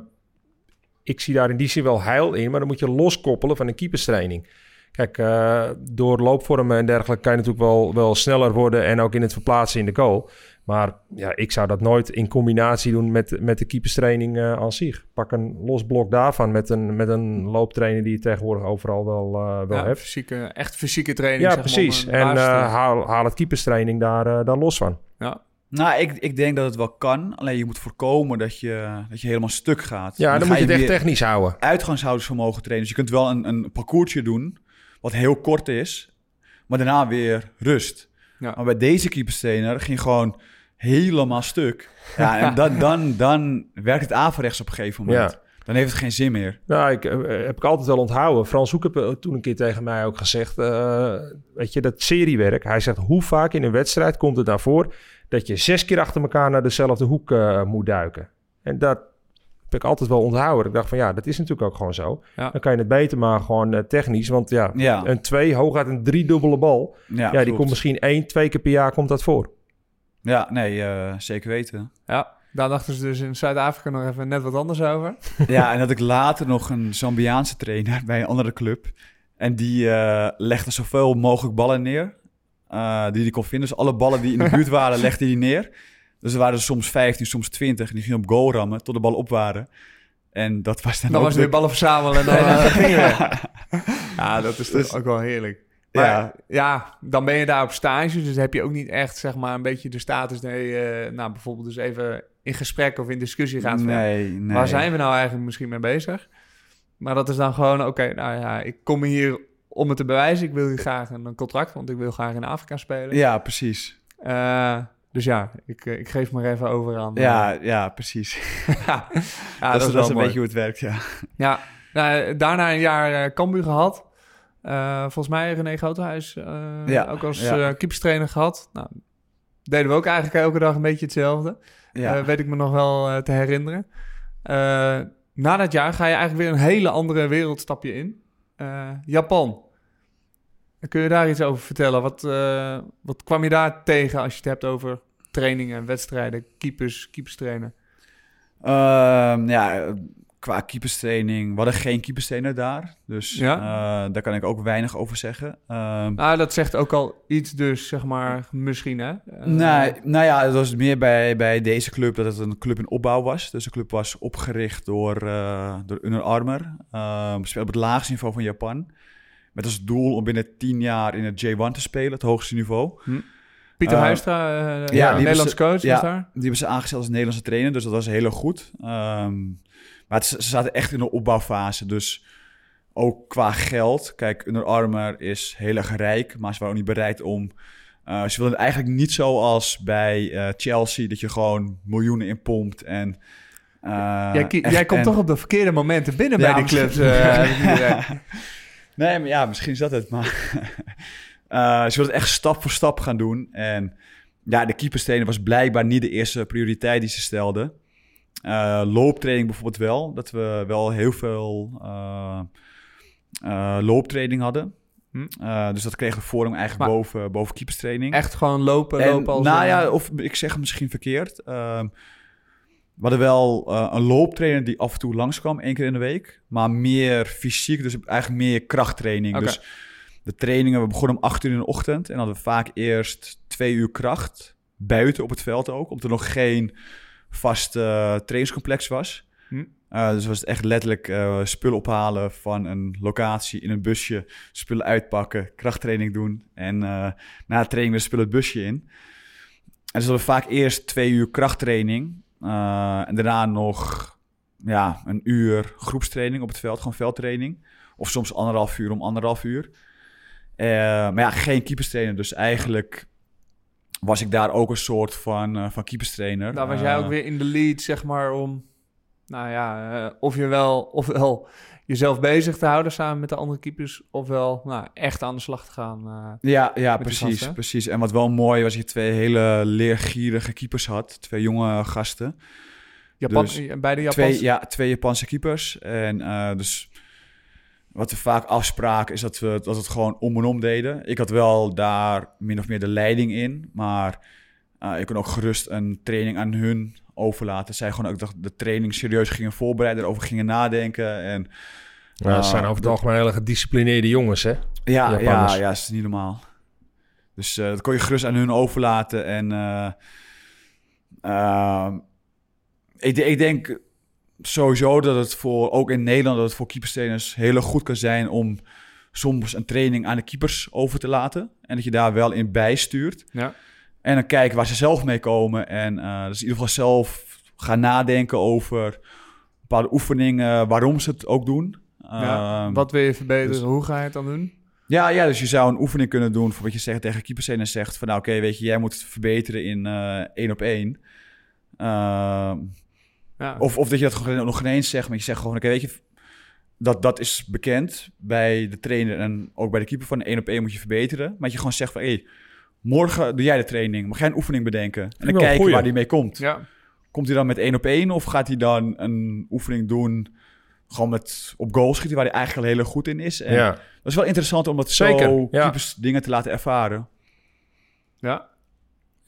ik zie daar in die zin wel heil in... maar dan moet je loskoppelen van een keeperstraining. Kijk, eh, door loopvormen en dergelijke... kan je natuurlijk wel, wel sneller worden... en ook in het verplaatsen in de goal. Maar ja, ik zou dat nooit in combinatie doen met, met de keeperstraining eh aan zich. Pak een los blok daarvan met een, met een looptrainer... die je tegenwoordig overal wel, eh, wel ja, hebt. fysieke, echt fysieke training. Ja, zeg maar, om precies. een En eh, haal, haal het keeperstraining daar, eh, daar los van. ja. Nou, ik, ik denk dat het wel kan. Alleen je moet voorkomen dat je, dat je helemaal stuk gaat. Ja, dan, ga moet je het echt technisch houden. uitgangshoudersvermogen trainen. Dus je kunt wel een, een parcoursje doen, wat heel kort is, maar daarna weer rust. Ja. Maar bij deze keeperstrainer ging gewoon helemaal stuk. Ja, en dan, dan, dan werkt het averechts op een gegeven moment. Ja. Dan heeft het geen zin meer. Nou, ik, eh, heb ik altijd wel onthouden. Frans Hoek heb eh, toen een keer tegen mij ook gezegd... eh, weet je, dat seriewerk. Hij zegt, hoe vaak in een wedstrijd komt het daarvoor... dat je zes keer achter elkaar naar dezelfde hoek moet duiken. En dat heb ik altijd wel onthouden. Ik dacht van, ja, dat is natuurlijk ook gewoon zo. Ja. Dan kan je het beter maar gewoon technisch. Want ja, Ja, een twee, hooguit een driedubbele bal... ja, Ja, die klopt. komt misschien één, twee keer per jaar komt dat voor. Ja, nee, eh, zeker weten. Ja, daar dachten ze dus in Zuid-Afrika nog even net wat anders over. Ja, en dat ik later nog een Zambiaanse trainer bij een andere club. En die eh, legde zoveel mogelijk ballen neer. eh, die hij kon vinden. Dus alle ballen die in de buurt waren, legde hij neer. Dus er waren er soms 15, soms 20. En die ging op goal rammen tot de ballen op waren. En dat was dan, Dan ook was het weer ballen verzamelen en dan eh, gingen we. Ja, dat is dus ook wel heerlijk. Maar ja. Ja. dan ben je daar op stage, dus heb je ook niet echt zeg maar een beetje de status je eh, nou, bijvoorbeeld dus even in gesprek of in discussie gaat. van, Nee, nee. Waar zijn we nou eigenlijk misschien mee bezig? Maar dat is dan gewoon, oké, nou ja, ik kom hier om het te bewijzen. Ik wil hier graag een contract, want ik wil graag in Afrika spelen. Ja, precies. Eh, dus ja, ik, eh, ik geef maar even over aan. Ja, ja, precies. ja, dat, is, dat wel is een beetje hoe het werkt, ja. Ja, nou, daarna een jaar Cambuur gehad. Uh, volgens mij René Groothuis uh, Ja, ook als ja. uh, keeperstrainer gehad. Nou, deden we ook eigenlijk elke dag een beetje hetzelfde. ja. Weet ik me nog wel te herinneren. Na dat jaar ga je eigenlijk weer een hele andere wereldstapje in. Japan. Kun je daar iets over vertellen? Wat, uh, wat kwam je daar tegen als je het hebt over trainingen, wedstrijden, keepers, keepers trainen? Uh, ja, qua keeperstraining, we hadden geen keeperstrainer daar. Dus Ja? uh, daar kan ik ook weinig over zeggen. Um, ah, dat zegt ook al iets dus, zeg maar, misschien hè? Uh, nee, nou ja, het was meer bij, bij deze club dat het een club in opbouw was. Dus de club was opgericht door, uh, door Under Armour. Uh, speelde op het laagste niveau van Japan. Met als doel om binnen tien jaar in het J1 te spelen, het hoogste niveau. Hm. Pieter uh, Huistra, uh, ja, Nederlands coach, ja, is daar? Die hebben ze aangesteld als Nederlandse trainer, dus dat was heel goed. Um, maar ze zaten echt in de opbouwfase, dus ook qua geld. Kijk, Under Armour is heel erg rijk, maar ze waren ook niet bereid om... Uh, ze wilden eigenlijk niet zoals bij uh, Chelsea, dat je gewoon miljoenen in pompt en... Uh, jij, jij komt en, toch op de verkeerde momenten binnen ja, bij die clubs. Uh, nee, maar ja, misschien is dat het. Maar ze wilden echt stap voor stap gaan doen. En ja, de keeperstrainer was blijkbaar niet de eerste prioriteit die ze stelden. Eh, looptraining bijvoorbeeld wel. Dat we wel heel veel eh, eh, looptraining hadden. Hm. Dus dat kregen we voor hem eigenlijk Maar- boven, boven keeperstraining. Echt gewoon lopen, En, lopen als... nou ja, of ik zeg het misschien verkeerd. Ehm, we hadden wel een looptrainer die af en toe langskwam, één keer in de week. Maar meer fysiek, dus eigenlijk meer krachttraining. Dus de trainingen, we begonnen om acht uur in de ochtend. En hadden we vaak eerst twee uur kracht, buiten op het veld ook. Omdat er nog geen vast eh, trainingscomplex was. Hm. Eh, dus was het echt letterlijk eh, spullen ophalen van een locatie in een busje. Spullen uitpakken, krachttraining doen. En na de training weer spullen het busje in. En dus hadden we vaak eerst twee uur krachttraining. en daarna nog ja, een uur groepstraining op het veld, gewoon veldtraining. Of soms anderhalf uur om anderhalf uur. Maar ja, geen keeperstrainer. Dus eigenlijk was ik daar ook een soort van, eh van keeperstrainer. Daar was jij ook Eh, weer in de lead, zeg maar, om... Nou ja, eh, of je wel, ofwel jezelf bezig te houden samen met de andere keepers... ofwel nou, echt aan de slag te gaan. Ja, ja precies, gasten. precies. En wat wel mooi was, je twee hele leergierige keepers had. Twee jonge gasten. Japan, Dus bij de Japans... Twee, ja, twee Japanse keepers. En dus wat we vaak afspraken is dat we dat we het gewoon om en om deden. Ik had wel daar min of meer de leiding in. Maar eh, ik kon ook gerust een training aan hun overlaten. Zij gewoon ook dat de training serieus gingen voorbereiden, erover gingen nadenken. En Ja, het zijn over het dat- algemeen hele gedisciplineerde jongens, hè? Ja, ja, ja, is niet normaal. Dus eh, dat kon je gerust aan hun overlaten. En eh, eh, ik, de- ik denk sowieso dat het voor, ook in Nederland, dat het voor keeperstrainers heel goed kan zijn om soms een training aan de keepers over te laten. En dat je daar wel in bijstuurt. Ja. En dan kijken waar ze zelf mee komen. En eh, dus in ieder geval zelf gaan nadenken over bepaalde oefeningen, waarom ze het ook doen. Ja, Ehm, Wat wil je verbeteren? dus- Hoe ga je het dan doen? ja, ja, dus je zou een oefening kunnen doen voor wat je zegt tegen keeperstrainer zegt van nou oké, weet je, jij moet het verbeteren in eh, één op één. Ehm, Ja. of, of dat je dat gewoon nog ineens zegt, maar je zegt gewoon oké, weet je, dat, dat is bekend bij de trainer en ook bij de keeper van één op één moet je verbeteren. Maar dat je gewoon zegt van hé, hey, morgen doe jij de training, mag jij een oefening bedenken en dan kijken waar die mee komt. ja. Komt hij dan met één op één of gaat hij dan een oefening doen gewoon met op goal schieten waar hij eigenlijk al heel erg goed in is? En Ja. dat is wel interessant om dat Zeker, zo ja. keepers dingen te laten ervaren. ja.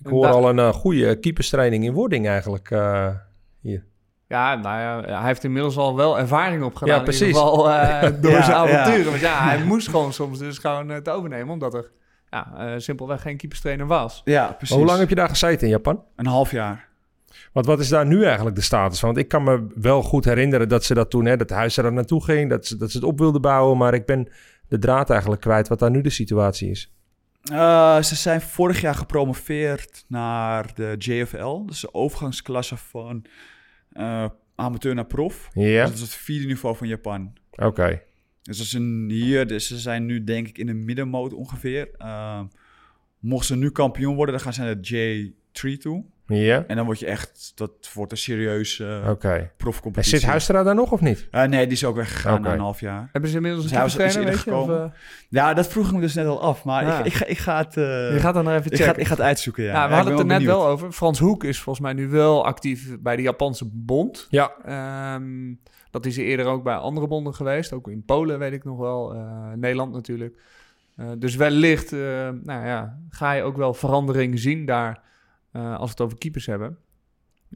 Ik hoor al een eh, goede keeperstraining in wording eigenlijk eh, hier. Ja, nou ja, hij heeft inmiddels al wel ervaring opgedaan. Ja, In precies. ieder geval eh, door Ja, zijn ja. avonturen. Want ja, hij moest gewoon soms dus gewoon het overnemen, omdat er ja, eh, simpelweg geen keeperstrainer was. Ja, precies. Maar hoe lang heb je daar gezeten in Japan? Een half jaar. Want wat is daar nu eigenlijk de status van? Want ik kan me wel goed herinneren dat ze dat toen, hè, dat huis er daar naartoe ging, dat ze, dat ze het op wilden bouwen, maar ik ben de draad eigenlijk kwijt wat daar nu de situatie is. Eh, ze zijn vorig jaar gepromoveerd naar de JFL. Dus de overgangsklasse van eh, amateur naar prof. Dus dat is het vierde niveau van Japan. oké. Dus dat is een, hier, dus ze zijn nu denk ik in de middenmoot ongeveer. Uh, mochten ze nu kampioen worden, dan gaan ze naar de J3 toe. Ja, En dan word je echt, dat wordt een serieuze oké. En profcompetitie. zit Huistra daar nog of niet? Eh, nee, die is ook weggegaan Oké. na een half jaar. Hebben ze inmiddels een Dus weet je? Of, ingekomen. eh, Ja, dat vroeg ik me dus net al af. Maar Ja. ik, ik, ga, ik ga het... eh, je gaat dan nog even ik, checken. ga, ik ga het uitzoeken, ja. ja, we Ja, ik hadden het er net benieuwd. wel over. Frans Hoek is volgens mij nu wel actief bij de Japanse bond. Ja, Ehm, dat is eerder ook bij andere bonden geweest. Ook in Polen weet ik nog wel. eh, Nederland natuurlijk. Eh, dus wellicht eh, nou ja, ga je ook wel verandering zien daar. Eh, als we het over keepers hebben.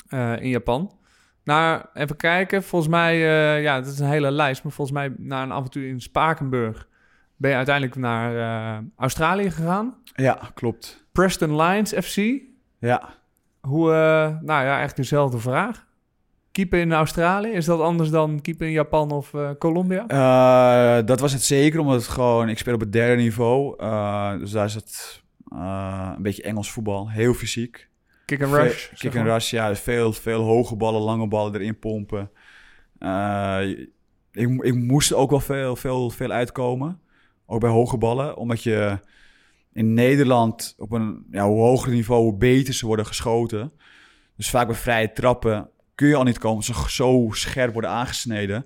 eh, in Japan. Nou, even kijken. Volgens mij, eh, ja, dat is een hele lijst. Maar volgens mij na een avontuur in Spakenburg... ben je uiteindelijk naar Australië gegaan. Ja, klopt. Preston Lions FC. Ja. Hoe, nou ja, eigenlijk dezelfde vraag. Keeper in Australië, is dat anders dan keeper in Japan of eh, Colombia? Dat was het zeker, omdat het gewoon... Ik speel op het derde niveau. dus daar is het eh, een beetje Engels voetbal. Heel fysiek. Kick and rush. Kick and rush, ja. Veel, veel hoge ballen, lange ballen erin pompen. Eh, ik, ik moest ook wel veel, veel, veel uitkomen. Ook bij hoge ballen. Omdat je in Nederland op een ja, hoe hoger niveau, hoe beter ze worden geschoten. Dus vaak bij vrije trappen kun je al niet komen. Ze zo scherp worden aangesneden.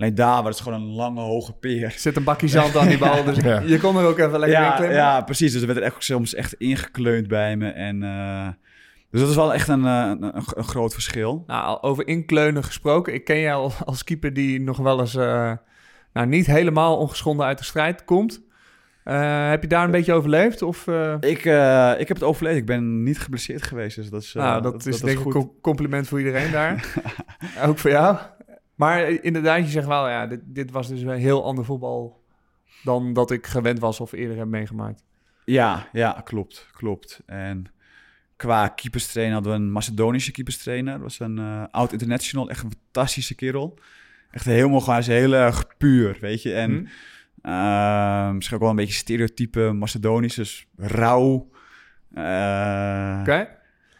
Alleen daar was het gewoon een lange, hoge peer. Er zit een bakje zand aan die bal, dus Ja. je kon er ook even lekker in Ja, klimmen. ja, precies. Dus er werd er echt, soms echt ingekleund bij me. En, eh, dus dat is wel echt een, eh, een, een, een groot verschil. Nou, over inkleunen gesproken. Ik ken jou al als keeper die nog wel eens eh, nou, niet helemaal ongeschonden uit de strijd komt. Eh, heb je daar een beetje overleefd? Of, eh, Ik, eh, ik heb het overleefd. Ik ben niet geblesseerd geweest. Dus dat is, eh, nou, dat, is denk ik een compliment voor iedereen daar. ook voor jou. Maar inderdaad, je zegt wel, ja, dit, dit was dus een heel ander voetbal dan dat ik gewend was of eerder heb meegemaakt. Ja, ja, klopt, klopt. En qua keeperstrainer hadden we een Macedonische keeperstrainer. Dat was een eh, oud international, echt een fantastische kerel. Echt helemaal gewoon, heel erg puur, weet je. En Hm? eh, misschien ook wel een beetje stereotype Macedonisch, dus rauw. Eh, Oké?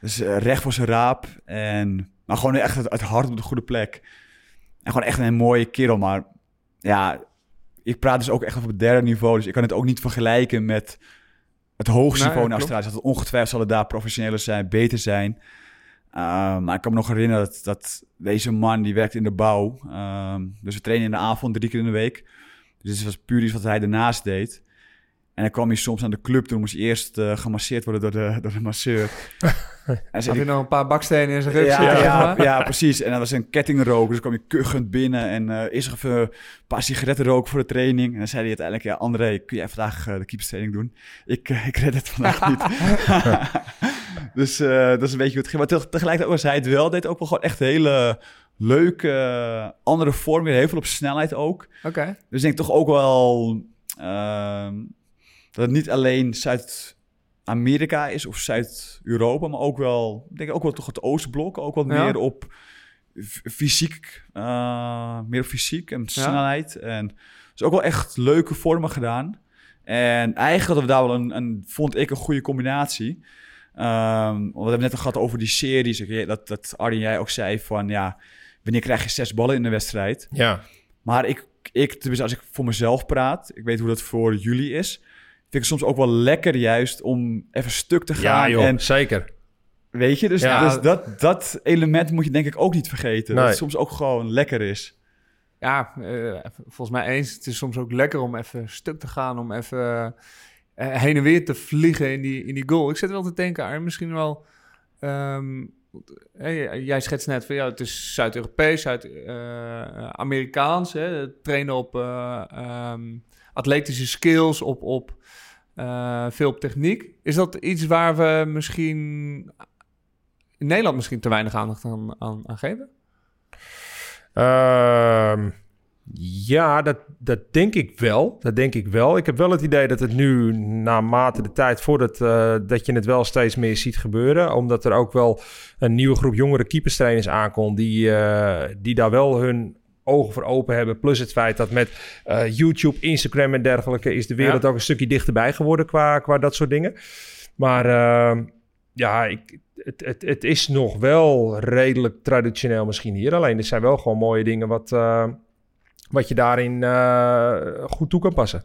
Dus eh, recht voor zijn raap. En, maar gewoon echt het, het hart op de goede plek. En gewoon echt een mooie kerel. Maar ja, ik praat dus ook echt op het derde niveau. Dus ik kan het ook niet vergelijken met het hoogste Nee, niveau in. Australië. Dat het ongetwijfeld zullen daar professioneler zijn, beter zijn. Uh, maar ik kan me nog herinneren dat, dat deze man, die werkt in de bouw. Um, dus we trainen in de avond drie keer in de week. Dus het was puur iets wat hij daarnaast deed. En dan kwam hij soms aan de club. Toen moest hij eerst uh, gemasseerd worden door de, door de masseur. en Had hij nog een paar bakstenen in zijn rug ja, ja, precies. En dat was een kettingrook. Dus kwam je kuchend binnen. En uh, eerst nog even een paar sigaretten roken voor de training. En dan zei hij uiteindelijk... Ja, André, kun jij vandaag uh, de keeperstraining doen? Ik, uh, ik red het vandaag niet. dus dat is een beetje hoe het ging. Maar tegelijkertijd was hij het wel. Deed ook wel gewoon echt hele leuke andere vorm. Weer heel veel op snelheid ook. Oké. Okay. Dus ik denk toch ook wel... Uh, dat het niet alleen Zuid-Amerika is of Zuid-Europa, maar ook wel, ik denk ook wel toch het Oostblok, ook wat ja. meer op fysiek, uh, meer op fysiek en snelheid. Ja. En dus ook wel echt leuke vormen gedaan. En eigenlijk hadden we daar wel een, een vond ik, een goede combinatie. Um, we hebben net al gehad over die series. Dat, dat Arjen jij ook zei van, ja, wanneer krijg je zes ballen in de wedstrijd? Ja. Maar ik, ik, tenminste als ik voor mezelf praat, ik weet hoe dat voor jullie is, vind ik soms ook wel lekker juist om even stuk te gaan. Ja, joh, en, zeker. Weet je, dus, Ja. dus dat, dat element moet je denk ik ook niet vergeten. Dat het soms ook gewoon lekker is. Ja, eh, volgens mij eens. Het is soms ook lekker om even stuk te gaan, om even eh, heen en weer te vliegen in die, in die goal. Ik zit wel te denken aan misschien wel... ehm, hey, jij schetst net van ja, het is Zuid-Europees, Zuid-Amerikaans. trainen op eh, ehm, atletische skills, op, op eh, veel op techniek. Is dat iets waar we misschien in Nederland misschien te weinig aandacht aan, aan, geven? Ehm, ja, dat, dat denk ik wel. Dat denk ik wel. Ik heb wel het idee dat het nu, naarmate de tijd voordat uh, dat je het wel steeds meer ziet gebeuren. Omdat er ook wel een nieuwe groep jongere keeperstrainers aankomt die, uh, die daar wel hun ogen voor open hebben. Plus het feit dat met uh, YouTube, Instagram en dergelijke is de wereld Ja. ook een stukje dichterbij geworden qua, qua dat soort dingen. Maar ehm, ja, ik, het, het, het is nog wel redelijk traditioneel misschien hier. Alleen er zijn wel gewoon mooie dingen wat, uh, wat je daarin uh, goed toe kan passen.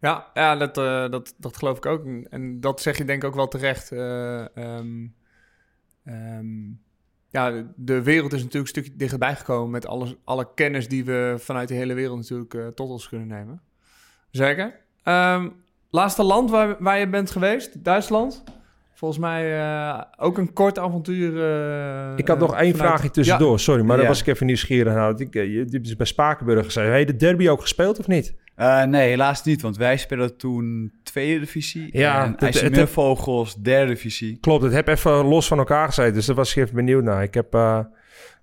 Ja, ja dat, dat, dat geloof ik ook. En, dat zeg je denk ik ook wel terecht. Um, um, ja, de wereld is natuurlijk een stukje dichterbij gekomen met alles, alle kennis die we vanuit de hele wereld natuurlijk uh, tot ons kunnen nemen. Zeker. Um, laatste land waar, waar je bent geweest, Duitsland. Volgens mij uh, ook een kort avontuur. Uh, ik had nog één vanuit... vraagje tussendoor, ja. sorry, maar ja. daar was ik even nieuwsgierig naar. Ik, je dus bij Spakenburg gezegd. Heb je de derby ook gespeeld of niet? Uh, nee, helaas niet, want wij speelden toen tweede divisie. Ja, en IJsselmeervogels derde divisie. Klopt, het heb even los van elkaar gezeten, dus daar was ik even benieuwd naar. Ik heb uh,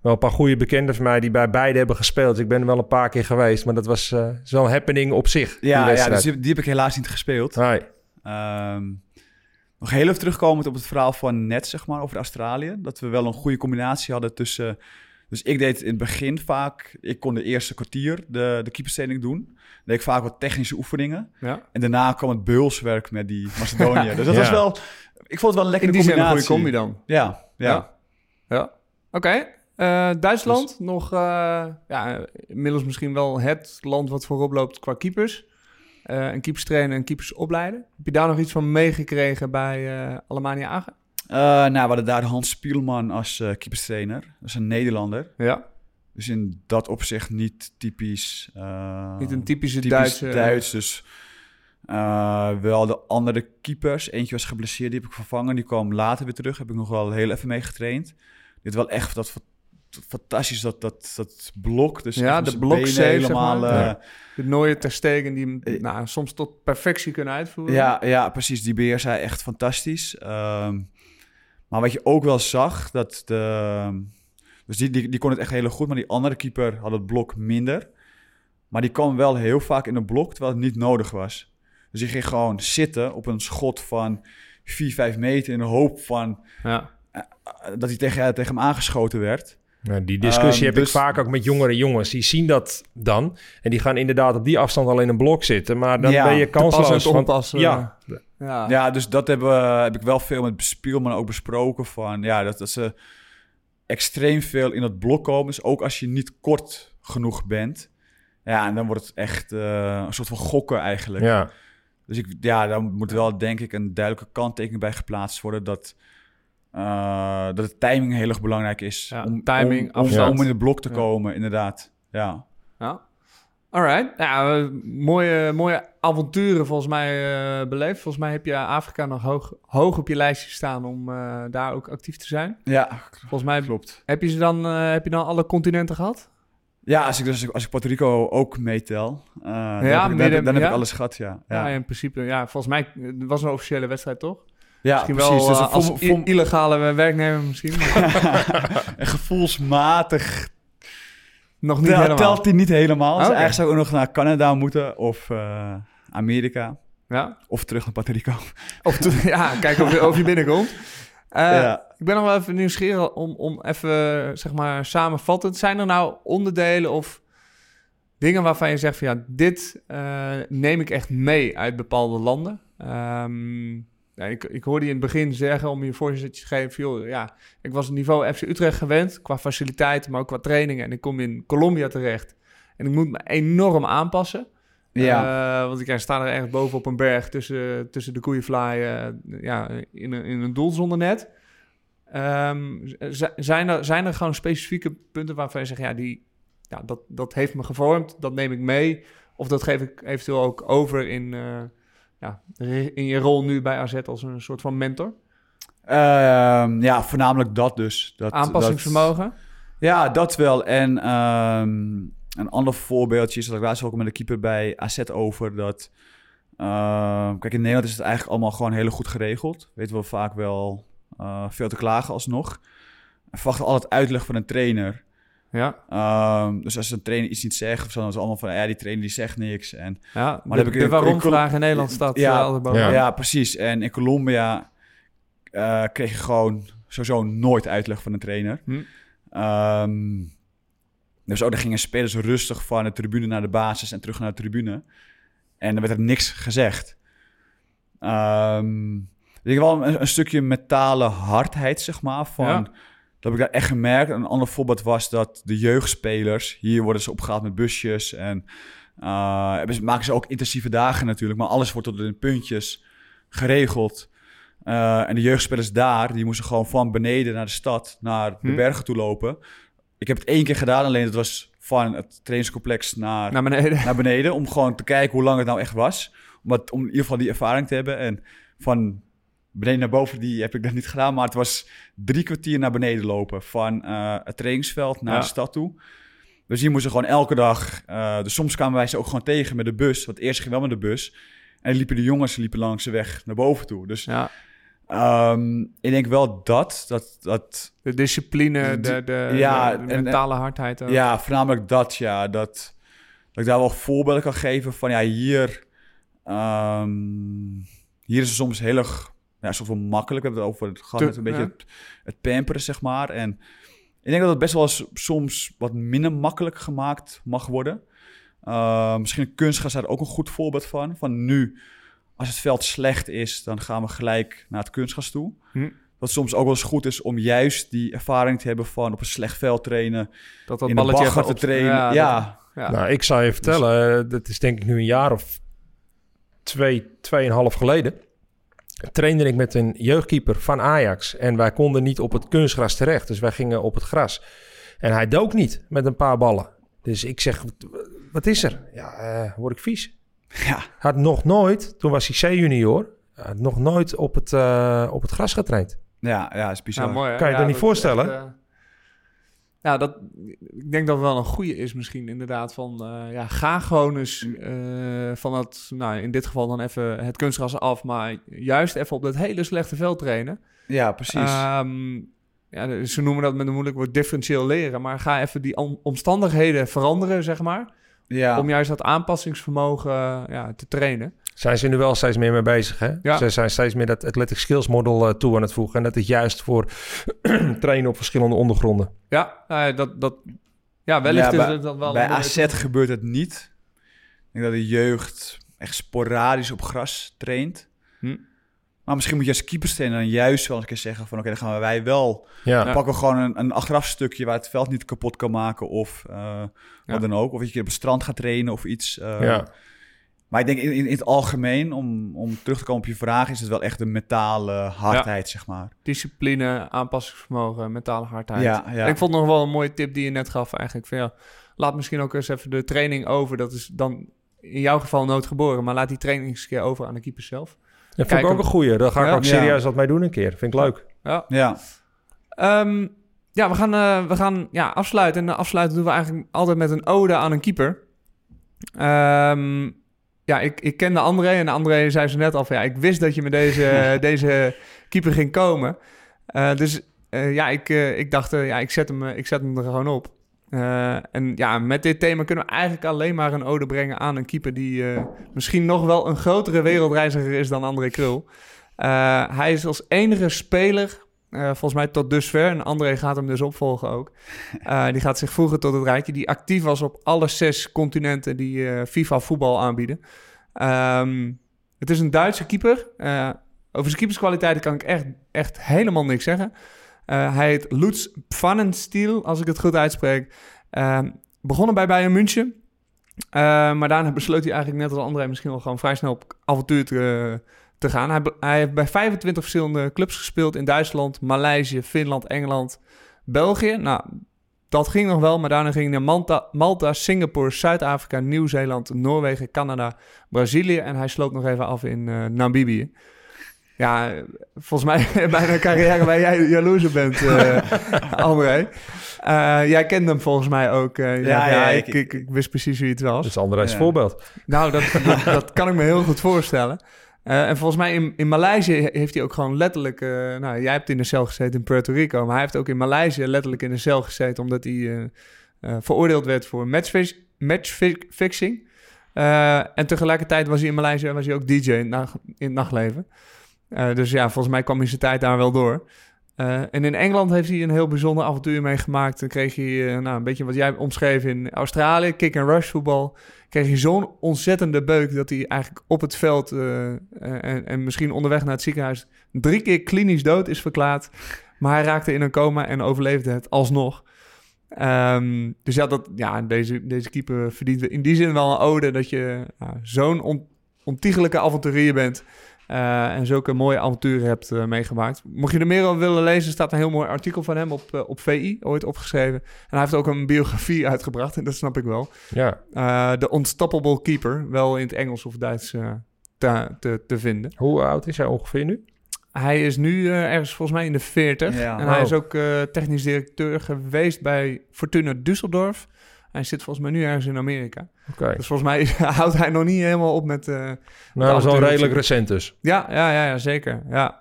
wel een paar goede bekenden van mij die bij beide hebben gespeeld. Ik ben er wel een paar keer geweest, maar dat was uh, zo'n happening op zich. Ja, ja dus die, die, heb ik helaas niet gespeeld. Nee. Um, nog heel even terugkomend op het verhaal van net, zeg maar, over Australië. Dat we wel een goede combinatie hadden tussen... Dus ik deed in het begin vaak... Ik kon de eerste kwartier de, de keeperstraining doen. Dan deed ik vaak wat technische oefeningen. Ja. En daarna kwam het beulswerk met die Macedonië. dus dat ja. was wel... Ik vond het wel een lekkere in die combinatie. een goede combi dan. Ja, ja. Ja. Oké. Okay. Uh, Duitsland, dus... nog... Uh, ja, inmiddels misschien wel het land wat voorop loopt qua keepers. Uh, een keepers trainen en keepers opleiden. Heb je daar nog iets van meegekregen bij Alemania Agen? Uh, nou, we hadden daar Hans Spielman als uh, keeperstrainer. Dat is een Nederlander. Ja. Dus in dat opzicht niet typisch. eh, Niet een typische typisch Duitse... Duits. Dus eh, wel de andere keepers. Eentje was geblesseerd, die heb ik vervangen. Die kwam later weer terug. Heb ik nog wel heel even mee getraind. Dit wel echt dat fa- fantastisch, dat, dat, dat blok. Dus Ja, de zijn zeg helemaal. maar. eh. De nooie ter stegen die hem Eh, nou, soms tot perfectie kunnen uitvoeren. Ja, ja, precies. Die beheers hij echt fantastisch. Ehm, maar wat je ook wel zag, dat de... Dus die, die, die kon het echt heel goed, maar die andere keeper had het blok minder. Maar die kwam wel heel vaak in een blok, terwijl het niet nodig was. Dus die ging gewoon zitten op een schot van 4, 5 meter in de hoop van... Ja. eh, dat hij tegen, tegen hem aangeschoten werd. Ja, die discussie Ehm, heb dus- ik vaak ook met jongere jongens. Die zien dat dan. En die gaan inderdaad op die afstand al in een blok zitten. Maar dan Ja, ben je te kansloos. want- ja, ja. Ja, dus dat hebben, heb ik wel veel met Spielman ook besproken. Van, ja, dat, dat ze extreem veel in het blok komen. Dus ook als je niet kort genoeg bent. Ja, en dan wordt het echt eh, een soort van gokken eigenlijk. ja. Dus ik, ja, daar moet wel denk ik een duidelijke kanttekening bij geplaatst worden. Dat, eh, dat de timing heel erg belangrijk is. Ja, om, timing, om, om, in het blok te Ja. komen, inderdaad. Ja. Ja. Alright. Ja, eh, mooie, mooie avonturen volgens mij eh, beleefd. Volgens mij heb je Afrika nog hoog, hoog op je lijstje staan om eh, daar ook actief te zijn. ja, Volgens mij klopt. heb je, ze dan, heb je dan alle continenten gehad? Ja, als ik, dus, als ik Puerto Rico ook meetel, eh, dan, heb, ik, dan, heb, dan ja? ik alles gehad, ja. Ja, Ja, in principe. Ja, volgens mij het was een officiële wedstrijd, toch? ja misschien precies. wel dus als illegale werknemer misschien. gevoelsmatig nog niet helemaal. telt hij niet helemaal. Dus eigenlijk zou ik ook nog naar Canada moeten of eh, Amerika. Ja. Of terug naar Puerto Rico. Of ja, kijken of je, of je binnenkomt. Eh, ja. Ik ben nog wel even nieuwsgierig om, om even, zeg maar, samenvattend. Zijn er nou onderdelen of dingen waarvan je zegt van ja, dit eh, neem ik echt mee uit bepaalde landen? Ehm, ik, ik hoorde je in het begin zeggen, om je voorzetje te geven, ja, ik was het niveau FC Utrecht gewend, qua faciliteiten, maar ook qua trainingen. En ik kom in Colombia terecht en ik moet me enorm aanpassen. Ja. Eh, want ik ja, sta er ergens boven op een berg tussen, tussen de koeienvlaai eh, ja, in, een, in een doel zonder net. Ehm, zijn, er, zijn er gewoon specifieke punten waarvan je zegt, ja, die, ja dat, dat heeft me gevormd, dat neem ik mee. Of dat geef ik eventueel ook over in, eh, ja, in je rol nu bij AZ als een soort van mentor. Ehm, ja, voornamelijk dat dus. Dat, Aanpassingsvermogen. dat- ja, dat wel. En ehm, een ander voorbeeldje is dat ik laatst ook met de keeper bij AZ over. Dat, ehm, kijk, in Nederland is het eigenlijk allemaal gewoon heel goed geregeld. Weten we vaak wel eh, veel te klagen alsnog. We verwachten altijd uitleg van een trainer. Ja, Ehm, dus als een trainer iets niet zegt, of zo, dan is het allemaal van ja, die trainer die zegt niks. En ja. Maar de, heb ik de in- waarom-vraag in Nederland staat Ja, eh. Ja. Ja, precies. En in Colombia eh, kreeg je gewoon sowieso nooit uitleg van een trainer. Hm. Ehm, dus ook dan gingen spelers rustig van de tribune naar de basis en terug naar de tribune. En er werd er niks gezegd. Ehm, ik denk wel een, een stukje mentale hardheid, zeg maar. Van, Ja. Dat heb ik daar echt gemerkt. Een ander voorbeeld was dat de jeugdspelers... Hier worden ze opgehaald met busjes en... hebben ze- maken ze ook intensieve dagen natuurlijk. Maar alles wordt tot in puntjes geregeld. Eh, en de jeugdspelers daar, die moesten gewoon van beneden naar de stad, naar de Hm. bergen toe lopen. Ik heb het één keer gedaan, alleen dat was van het trainingscomplex naar, Naar beneden. naar beneden. Om gewoon te kijken hoe lang het nou echt was. Om, wat, om in ieder geval die ervaring te hebben. En van beneden naar boven, die heb ik dat niet gedaan. Maar het was drie kwartier naar beneden lopen. Van eh, het trainingsveld naar Ja. de stad toe. Dus hier moesten gewoon elke dag... eh, dus soms kwamen wij ze ook gewoon tegen met de bus. Want eerst ging wel met de bus. En liepen de jongens liepen langs de weg naar boven toe. Dus Ja, ehm, ik denk wel dat... dat, dat de discipline, De- de, ja, de- de en- mentale hardheid. ook. Ja, voornamelijk dat, ja. Dat, dat ik daar wel voorbeelden kan geven van, ja, hier... ehm, hier is het soms heel erg, ja, soort van makkelijk. We hebben het over het gehad Te- met een beetje ja. het, het pamperen, zeg maar. En ik denk dat het best wel eens soms wat minder makkelijk gemaakt mag worden. Uh, misschien kunstgras daar ook een goed voorbeeld van. Van nu, als het veld slecht is, dan gaan we gelijk naar het kunstgras toe. Hm. Wat soms ook wel eens goed is om juist die ervaring te hebben van op een slecht veld trainen dat dat in balletje bagger even te trainen. Ja, Ja, dat- ja. Nou, ik zou je vertellen, eh, dat is denk ik nu een jaar of twee, tweeënhalf geleden. Trainde ik met een jeugdkeeper van Ajax. En wij konden niet op het kunstgras terecht. Dus wij gingen op het gras. En hij dook niet met een paar ballen. Dus ik zeg, wat- is er? Ja, eh, word ik vies. Ja, Had nog nooit, toen was hij C-junior, had nog nooit op het, eh, op het gras getraind. ja, ja, is bizar. Ja, mooi? Kan je je dat niet voorstellen? echt, ja, dat, ik denk dat het wel een goede is misschien inderdaad van... eh, ja, ga gewoon eens eh, van het, nou in dit geval dan even het kunstgras af... maar juist even op dat hele slechte veld trainen. Ja, precies. Ehm, ja, ze noemen dat met een moeilijk woord differentieel leren... maar ga even die om- omstandigheden veranderen, zeg maar... ja. om juist dat aanpassingsvermogen ja, te trainen. Zijn ze nu wel steeds meer mee bezig, hè? Ja. Ze zijn steeds meer dat athletic skills model eh, toe aan het voegen. En dat is juist voor trainen op verschillende ondergronden. Ja, ja, dat, dat, ja wellicht Ja, is het dan wel... Bij AZ gebeurt het niet. Ik denk dat de jeugd echt sporadisch op gras traint. Hm. Maar misschien moet je als keeperstrainer dan juist wel eens een keer zeggen van... oké, dan gaan wij wel... Ja, Dan pakken we gewoon een, een achteraf stukje waar het veld niet kapot kan maken of eh, Ja. wat dan ook. Of dat je op het strand gaat trainen of iets. eh. ja. Maar ik denk in, in, in het algemeen, om, om terug te komen op je vraag... is het wel echt een mentale hardheid, zeg maar. discipline, aanpassingsvermogen, mentale hardheid. Ja, ja. En ik vond nog wel een mooie tip die je net gaf eigenlijk. Van, ja, laat misschien ook eens even de training over. Dat is dan in jouw geval noodgeboren. Maar laat die training eens een keer over aan de keeper zelf. Dat vond Kijk ik ook een goeie. Daar ga ik Ja. ook serieus wat mee doen een keer. Vind ik leuk. Ja, Ja, Ehm, ja we gaan, eh, we gaan ja, afsluiten. En de afsluiten doen we eigenlijk altijd met een ode aan een keeper. Ehm, ja, ik, ik kende André. En André zei ze net al van... Ja, ik wist dat je met deze, deze keeper ging komen. Eh, dus eh, ja, ik, eh, ik dacht... ja, ik zet, hem, ik zet hem er gewoon op. En ja, met dit thema kunnen we eigenlijk alleen maar een ode brengen aan een keeper... die misschien nog wel een grotere wereldreiziger is dan André Krul. Hij is als enige speler eh, volgens mij tot dusver. En André gaat hem dus opvolgen ook. Eh, die gaat zich voegen tot het rijtje. Die actief was op alle zes continenten die eh, FIFA voetbal aanbieden. Ehm, het is een Duitse keeper. Over zijn keeperskwaliteiten kan ik echt, echt helemaal niks zeggen. Hij heet Lutz Pfannenstiel, als ik het goed uitspreek. Ehm, begonnen bij Bayern München. Maar daarna besloot hij eigenlijk net als André misschien wel gewoon vrij snel op avontuur te, te gaan. Hij, hij heeft bij 25 verschillende clubs gespeeld in Duitsland, Maleisië, Finland, Engeland, België. Nou, dat ging nog wel, maar daarna ging hij naar Malta, Malta Singapore, Zuid-Afrika, Nieuw-Zeeland, Noorwegen, Canada, Brazilië en hij sloot nog even af in eh, Namibië. Ja, volgens mij bij een carrière waar jij jaloers op bent, eh André. Eh, jij kent hem volgens mij ook. eh, ja, Ja, ja, ja, ik, ik- ik, ik wist precies wie het was. Dat is André's Ja. voorbeeld. Nou, dat, dat, dat kan ik me heel goed voorstellen. Eh, en volgens mij in, in Maleisië heeft hij ook gewoon letterlijk... eh, nou, jij hebt in de cel gezeten in Puerto Rico... maar hij heeft ook in Maleisië letterlijk in de cel gezeten... omdat hij eh, veroordeeld werd voor matchfix, matchfixing. En tegelijkertijd was hij in Maleisië was hij ook DJ in in het nachtleven. Dus ja, volgens mij kwam hij zijn tijd daar wel door. Eh, en in Engeland heeft hij een heel bijzonder avontuur meegemaakt. Dan kreeg hij, eh, nou, een beetje wat jij omschreef in Australië, kick-and-rush voetbal kreeg hij zo'n ontzettende beuk dat hij eigenlijk op het veld eh, en, en misschien onderweg naar het ziekenhuis drie keer klinisch dood is verklaard. Maar hij raakte in een coma en overleefde het alsnog. Ehm, dus ja, dat, ja deze, deze keeper verdient in die zin wel een ode dat je nou, zo'n on, ontiegelijke avonturier bent. Eh, en zulke mooie avonturen hebt eh, meegemaakt. Mocht je er meer over willen lezen, staat een heel mooi artikel van hem op, eh, op VI, ooit opgeschreven. En hij heeft ook een biografie uitgebracht, en dat snap ik wel. Ja. Eh, de Unstoppable Keeper, wel in het Engels of Duits eh, te, te, te vinden. Hoe oud is hij ongeveer nu? Hij is nu eh, ergens volgens mij in de 40. Ja. en hij Oh. is ook eh, technisch directeur geweest bij Fortuna Düsseldorf. Hij zit volgens mij nu ergens in Amerika. Dus volgens mij houdt hij nog niet helemaal op met... eh, Nou, dat is al redelijk recent dus. ja, ja, ja, ja, zeker. Ja.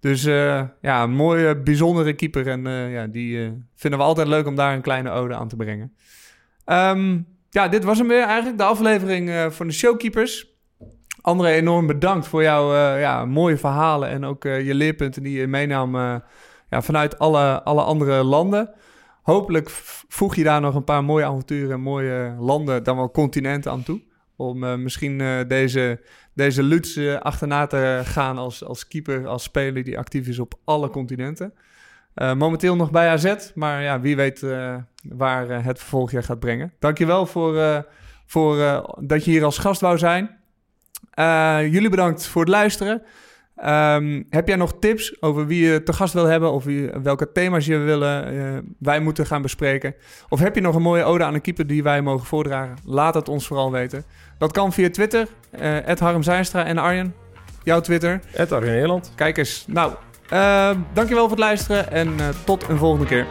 Dus eh, ja, een mooie, bijzondere keeper. En eh, ja, die vinden we altijd leuk om daar een kleine ode aan te brengen. Ehm, ja, dit was hem weer eigenlijk, de aflevering van de Showkeepers. André, enorm bedankt voor jouw ja, mooie verhalen en ook je leerpunten die je meenam ja, vanuit alle, alle andere landen. Hopelijk voeg je daar nog een paar mooie avonturen en mooie landen, dan wel continenten aan toe. Om eh, misschien eh, deze, deze Lutz achterna te gaan als, als keeper, als speler die actief is op alle continenten. Eh, momenteel nog bij AZ, maar ja, wie weet waar het vervolgjaar gaat brengen. Dankjewel voor, voor dat je hier als gast wou zijn. Jullie bedankt voor het luisteren. Ehm, heb jij nog tips over wie je te gast wil hebben of wie, welke thema's je willen, eh, wij moeten gaan bespreken? Of heb je nog een mooie ode aan een keeper die wij mogen voordragen? Laat het ons vooral weten. Dat kan via Twitter, uh, Harm Zijnstra en Arjen. Jouw Twitter. Het Arjen Nederland. Kijk eens. Nou, uh, dankjewel voor het luisteren en uh, tot een volgende keer.